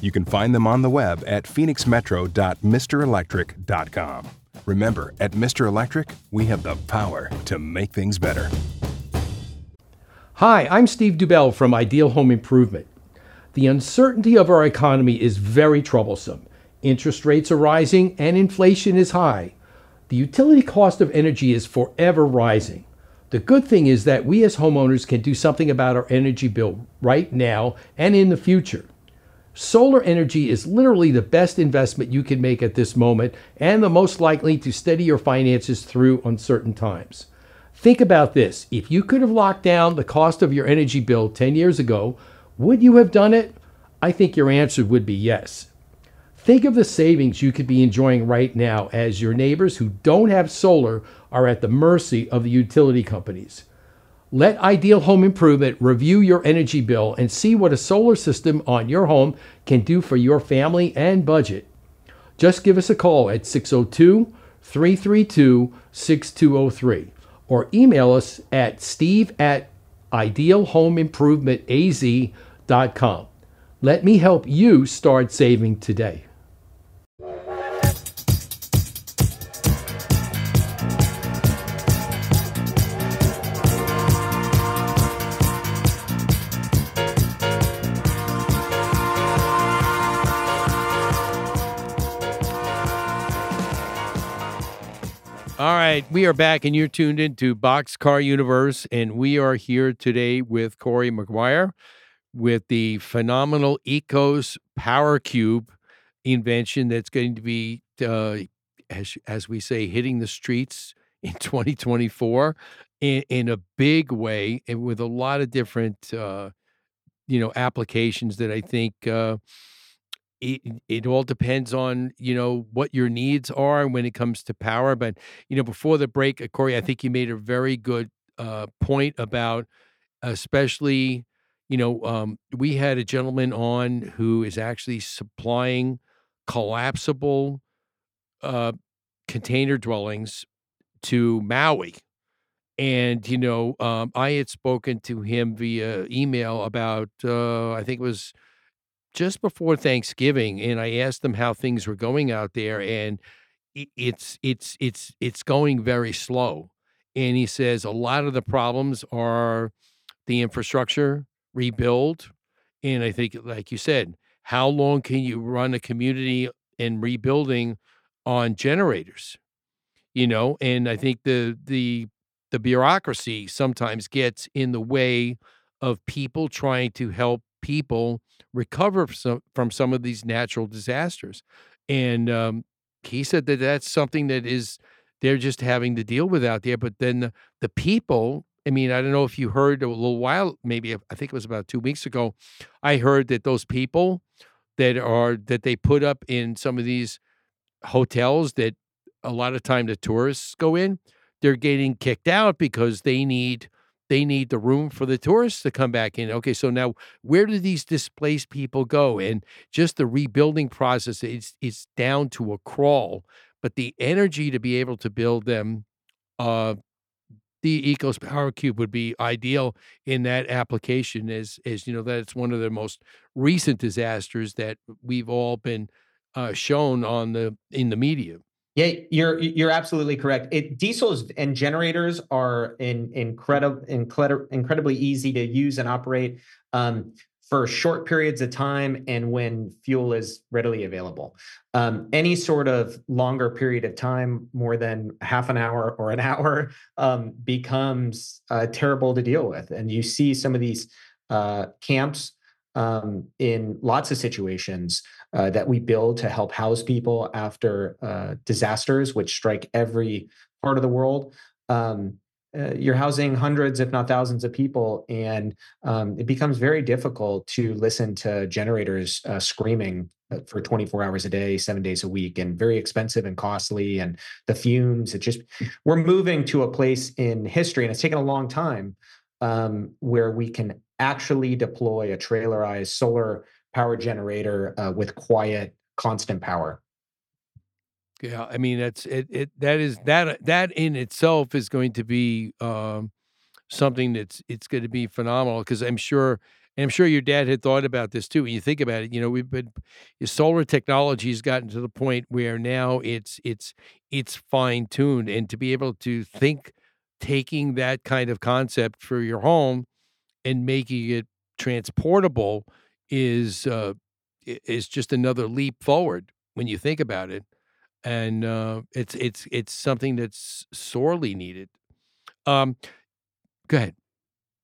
You can find them on the web at phoenixmetro.mrelectric.com. Remember, at Mr. Electric, we have the power to make things better. Hi, I'm Steve Dubell from Ideal Home Improvement. The uncertainty of our economy is very troublesome. Interest rates are rising and inflation is high. The utility cost of energy is forever rising. The good thing is that we as homeowners can do something about our energy bill right now and in the future. Solar energy is literally the best investment you can make at this moment and the most likely to steady your finances through uncertain times. Think about this if you could have locked down the cost of your energy bill 10 years ago, would you have done it? I think your answer would be yes. Think of the savings you could be enjoying right now as your neighbors who don't have solar are at the mercy of the utility companies. Let Ideal Home Improvement review your energy bill and see what a solar system on your home can do for your family and budget. Just give us a call at 602 332 6203 or email us at steve at idealhomeimprovement.az.com. Let me help you start saving today. Right, we are back, and you're tuned into Boxcar Universe, and we are here today with Corey McGuire with the phenomenal Ecos Power Cube invention that's going to be, uh, as as we say, hitting the streets in <laughs> 2024 in, in a big way, and with a lot of different, uh, you know, applications that I think. Uh, it, it all depends on you know what your needs are when it comes to power but you know before the break uh, corey i think you made a very good uh, point about especially you know um, we had a gentleman on who is actually supplying collapsible uh, container dwellings to maui. And you know um, i had spoken to him via email about uh, i think it was just before Thanksgiving, and I asked them how things were going out there, and it's it's it's it's going very slow. And he says a lot of the problems are the infrastructure rebuild, and I think, like you said, how long can you run a community and rebuilding on generators? You know, and I think the the the bureaucracy sometimes gets in the way of people trying to help people recover from some of these natural disasters. And um, he said that that's something that is they're just having to deal with out there. But then the, the people, I mean, I don't know if you heard a little while, maybe I think it was about two weeks ago, I heard that those people that are that they put up in some of these hotels that a lot of time the tourists go in, they're getting kicked out because they need they need the room for the tourists to come back in. Okay, so now where do these displaced people go? And just the rebuilding process, it's it's down to a crawl. But the energy to be able to build them, uh, the Ecos Power Cube would be ideal in that application. As as you know, that's one of the most recent disasters that we've all been uh, shown on the in the media. Yeah, you're you're absolutely correct. It diesels and generators are in incredible incredibly easy to use and operate um, for short periods of time and when fuel is readily available. Um, any sort of longer period of time, more than half an hour or an <laughs> hour, um, becomes uh, terrible to deal with. And you see some of these uh, camps um, in lots of situations uh, that we build to help house people after uh, disasters, which strike every part of the world. Um, uh, you're housing hundreds, if not thousands, of people, and um, it becomes very difficult to listen to generators uh, screaming uh, for 24 hours a day, seven days a week, and very expensive and costly. And the fumes, it just, we're moving to a place in history, and it's taken a long time um, where we can actually deploy a trailerized solar power generator uh, with quiet, constant power. Yeah, I mean that's it. It that is that that in itself is going to be um, something that's it's going to be phenomenal because I'm sure. And I'm sure your dad had thought about this too. When you think about it, you know, we've been solar technology has gotten to the point where now it's it's it's fine tuned, and to be able to think taking that kind of concept for your home and making it transportable is uh, is just another leap forward when you think about it, and uh, it's it's it's something that's sorely needed. Um, go ahead.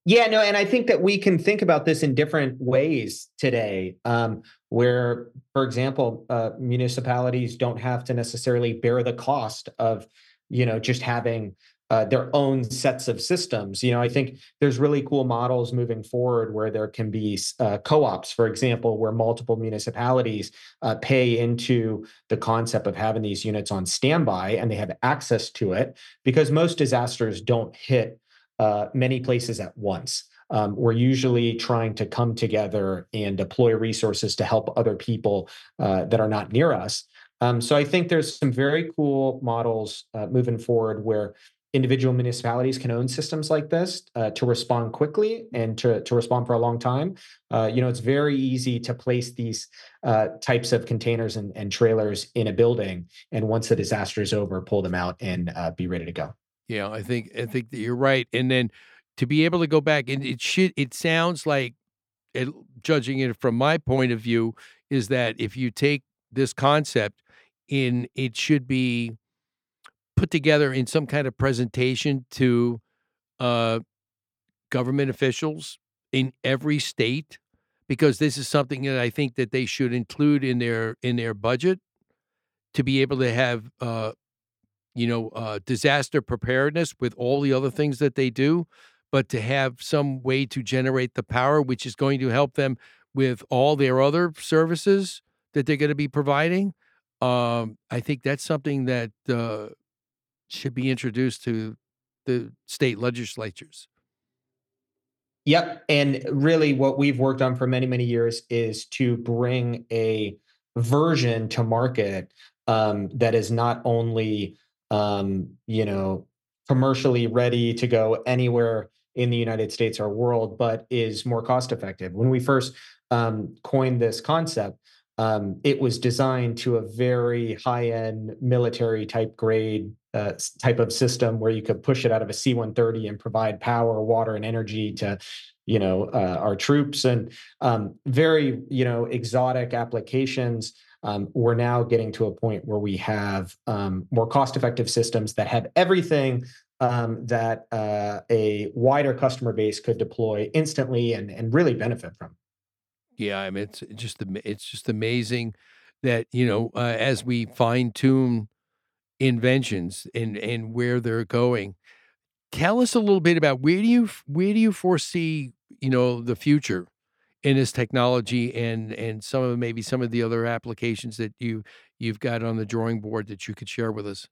Yeah, no, and I think that we can think about this in different ways today. Um, where, for example, uh, municipalities don't have to necessarily bear the cost of, you know, just having uh, their own sets of systems. You know, I think there's really cool models moving forward where there can be uh, co-ops, for example, where multiple municipalities uh, pay into the concept of having these units on standby and they have access to it because most disasters don't hit uh, many places at once. Um, we're usually trying to come together and deploy resources to help other people uh, that are not near us. Um, so I think there's some very cool models moving forward where individual municipalities can own systems like this uh, to respond quickly and to, to respond for a long time. Uh, you know, it's very easy to place these uh, types of containers and, and, trailers in a building, and once the disaster is over, pull them out and uh, be ready to go. Yeah, I think I think that you're right. And then to be able to go back and it should it sounds like, it, judging it from my point of view, is that if you take this concept in, it should be put together in some kind of presentation to uh, government officials in every state because this is something that I think that they should include in their in their budget to be able to have uh, you know uh, disaster preparedness with all the other things that they do, but to have some way to generate the power which is going to help them with all their other services that they're going to be providing. Um, I think that's something that uh, should be introduced to the state legislatures. Yep. And really, what we've worked on for many, many years is to bring a version to market um, that is not only, um, you know, commercially ready to go anywhere in the United States or world, but is more cost effective. When we first um, coined this concept, um, it was designed to a very high end military type grade uh, type of system where you could push it out of a C-130 and provide power, water, and energy to, you know, uh, our troops and um, very, you know, exotic applications. Um, we're now getting to a point where we have um, more cost-effective systems that have everything um, that uh, a wider customer base could deploy instantly and and really benefit from. Yeah, I mean it's just it's just amazing that you know uh, as we fine tune inventions and and where they're going. Tell us a little bit about where do you where do you foresee you know the future in this technology and and some of maybe some of the other applications that you you've got on the drawing board that you could share with us.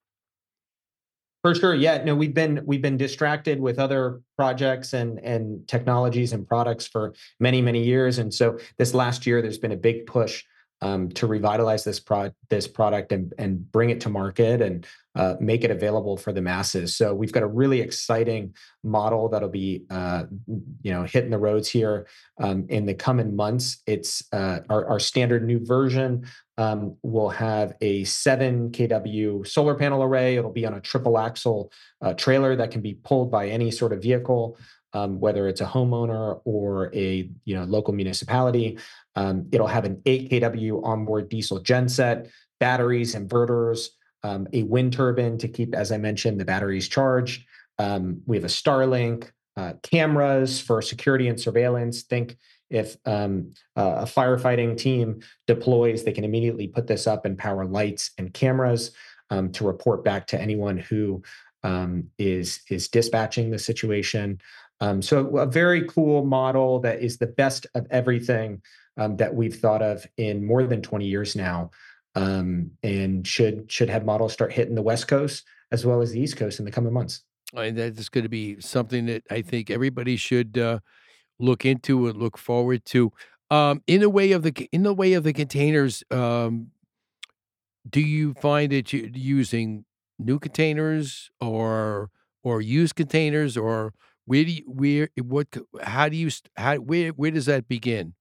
For sure, yeah. No, we've been we've been distracted with other projects and and technologies and products for many many years, and so this last year there's been a big push um, to revitalize this pro- this product and and bring it to market and uh, make it available for the masses. So we've got a really exciting model that'll be uh, you know hitting the roads here um, in the coming months. It's uh, our, our standard new version um, will have a 7 kW solar panel array. It'll be on a triple axle uh, trailer that can be pulled by any sort of vehicle. Um, whether it's a homeowner or a you know local municipality. Um, it'll have an 8 kW onboard diesel genset, batteries, inverters, um, a wind turbine to keep, as I mentioned, the batteries charged. Um, we have a Starlink, uh, cameras for security and surveillance. Think if um, uh, a firefighting team deploys, they can immediately put this up and power lights and cameras um, to report back to anyone who um, is is dispatching the situation. Um, so a very cool model that is the best of everything um, that we've thought of in more than 20 years now, um, and should should have models start hitting the West Coast as well as the East Coast in the coming months. And that's going to be something that I think everybody should uh, look into and look forward to. Um, in the way of the in the way of the containers, um, do you find that you're using new containers or or used containers or where do you where what how do you how where where does that begin?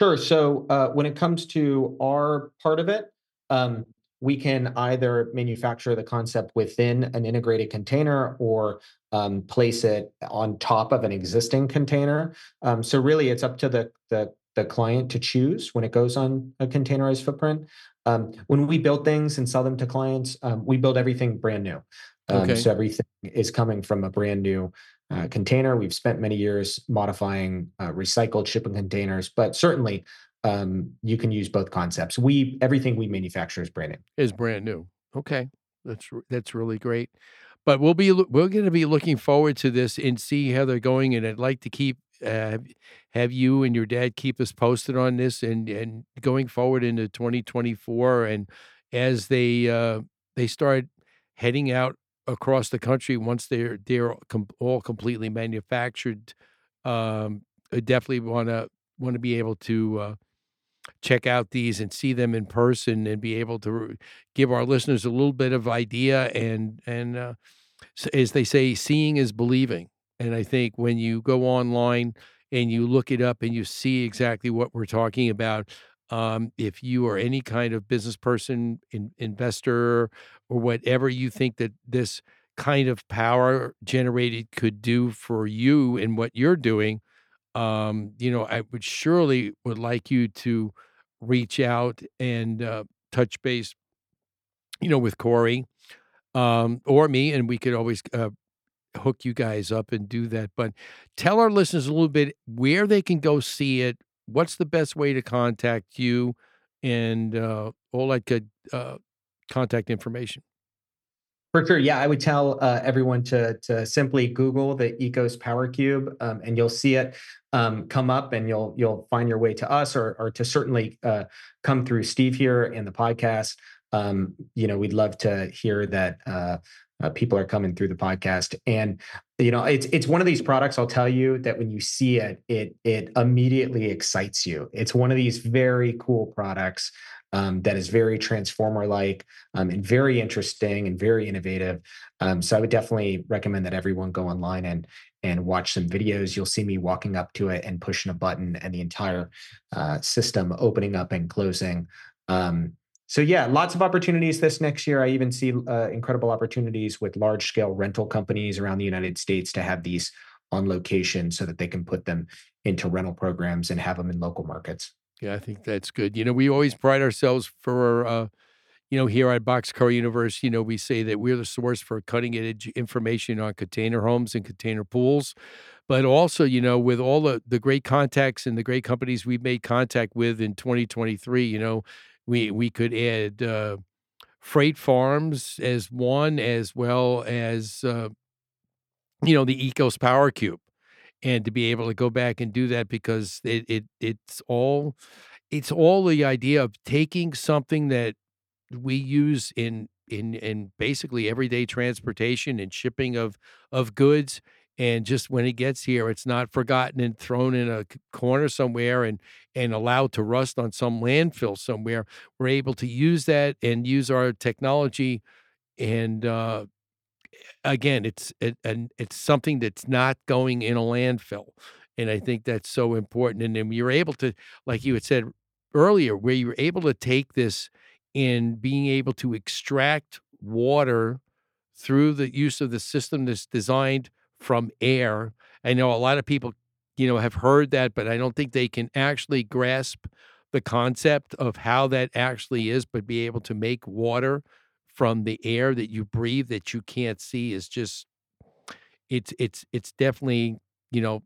Sure. So uh, when it comes to our part of it, um, we can either manufacture the concept within an integrated container or um, place it on top of an existing container. Um, so really, it's up to the, the the client to choose when it goes on a containerized footprint. Um, when we build things and sell them to clients, um, we build everything brand new. Um, okay. So everything is coming from a brand new uh, container. We've spent many years modifying uh, recycled shipping containers, but certainly um, you can use both concepts. We everything we manufacture is brand new. Is brand new. Okay, that's that's really great. But we'll be we're going to be looking forward to this and see how they're going. And I'd like to keep uh, have you and your dad keep us posted on this and and going forward into 2024 and as they uh, they start heading out across the country once they're they're com- all completely manufactured. Um, I definitely want to want to be able to uh, check out these and see them in person and be able to give our listeners a little bit of idea and and uh, as they say, seeing is believing. And I think when you go online and you look it up and you see exactly what we're talking about, um, if you are any kind of business person, in, investor, or whatever you think that this kind of power generated could do for you and what you're doing, um, you know, I would surely would like you to reach out and uh, touch base, you know, with Corey. um, or me, and we could always uh, hook you guys up and do that. But tell our listeners a little bit where they can go see it. What's the best way to contact you, and uh, all that good uh, contact information. For sure, yeah, I would tell uh, everyone to to simply Google the Ecos Power Cube, um, and you'll see it um, come up, and you'll you'll find your way to us, or or to certainly uh, come through Steve here in the podcast. Um, you know, we'd love to hear that uh, uh, people are coming through the podcast, and you know, it's it's one of these products. I'll tell you that when you see it, it it immediately excites you. It's one of these very cool products um, that is very transformer like um, and very interesting and very innovative. Um, so I would definitely recommend that everyone go online and and watch some videos. You'll see me walking up to it and pushing a button and the entire uh, system opening up and closing. Um, so yeah, lots of opportunities this next year. I even see uh, incredible opportunities with large scale rental companies around the United States to have these on location so that they can put them into rental programs and have them in local markets. Yeah, I think that's good. You know, we always pride ourselves for, uh, you know, here at Boxcar Universe, you know, we say that we're the source for cutting edge information on container homes and container pools. But also, you know, with all the, the great contacts and the great companies we've made contact with in 2023, you know, we we could add uh, freight farms as one, as well as, uh, you know, the Ecos Power Cube and to be able to go back and do that because it, it it's all it's all the idea of taking something that we use in in in basically everyday transportation and shipping of of goods and just when it gets here it's not forgotten and thrown in a corner somewhere and and allowed to rust on some landfill somewhere. We're able to use that and use our technology and uh again, it's it, and it's something that's not going in a landfill, and I think that's so important. And then you're able to, like you had said earlier, where you're able to take this and being able to extract water through the use of the system that's designed from air. I know a lot of people, you know, have heard that, but I don't think they can actually grasp the concept of how that actually is, but be able to make water from the air that you breathe that you can't see is just it's it's it's definitely you know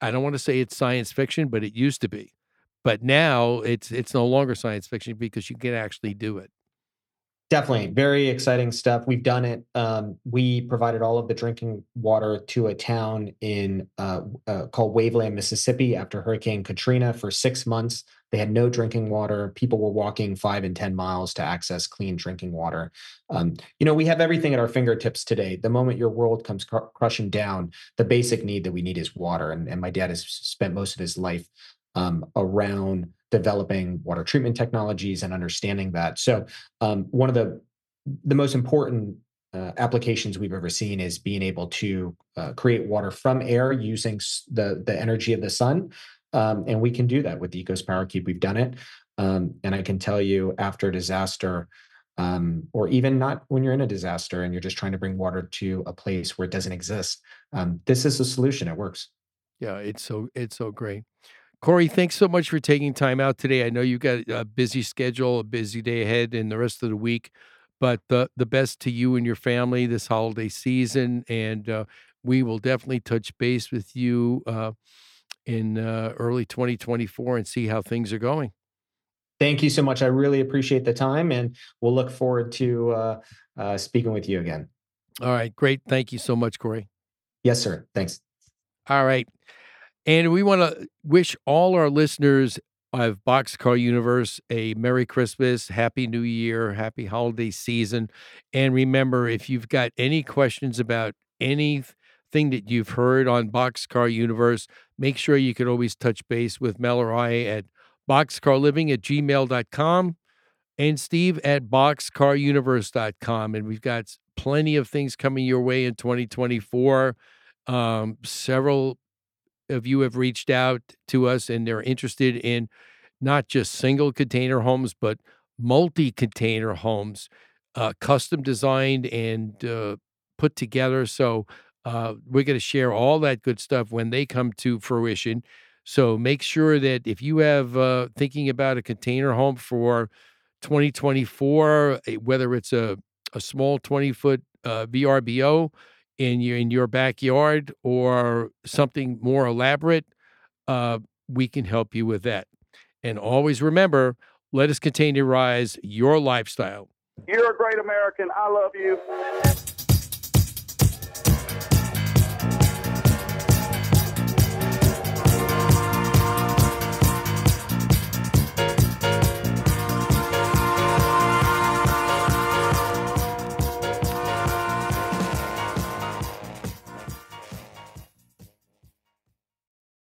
i don't want to say it's science fiction but it used to be but now it's it's no longer science fiction because you can actually do it Definitely, very exciting stuff. We've done it. Um, we provided all of the drinking water to a town in uh, uh, called Waveland, Mississippi, after Hurricane Katrina for six months. They had no drinking water. People were walking five and ten miles to access clean drinking water. Um, you know, we have everything at our fingertips today. The moment your world comes cr- crushing down, the basic need that we need is water. And, and my dad has spent most of his life um, around developing water treatment technologies and understanding that. So um, one of the the most important uh, applications we've ever seen is being able to uh, create water from air using the the energy of the sun, um, and we can do that with the Ecos Power Cube. We've done it, um, and I can tell you after a disaster. Um, or even not when you're in a disaster and you're just trying to bring water to a place where it doesn't exist. Um, this is a solution. It works. Yeah, it's so it's so great. Corey, thanks so much for taking time out today. I know you got a busy schedule, a busy day ahead, and the rest of the week. But the the best to you and your family this holiday season, and uh, we will definitely touch base with you uh, in uh, early 2024 and see how things are going. Thank you so much. I really appreciate the time, and we'll look forward to uh, uh, speaking with you again. All right, great. Thank you so much, Corey. Yes, sir. Thanks. All right. And we want to wish all our listeners of Boxcar Universe a Merry Christmas, Happy New Year, Happy Holiday Season. And remember, if you've got any questions about anything that you've heard on Boxcar Universe, make sure you can always touch base with Mel or I at boxcarliving at gmail.com and Steve at boxcaruniverse.com. And we've got plenty of things coming your way in 2024. Um, several of you have reached out to us and they're interested in not just single container homes, but multi container homes, uh, custom designed and uh, put together. So uh, we're going to share all that good stuff when they come to fruition. So make sure that if you have uh, thinking about a container home for 2024, eh, whether it's a a small 20 foot uh, VRBO in your in your backyard or something more elaborate, uh, we can help you with that. And always remember, let us containerize your lifestyle. You're a great American. I love you.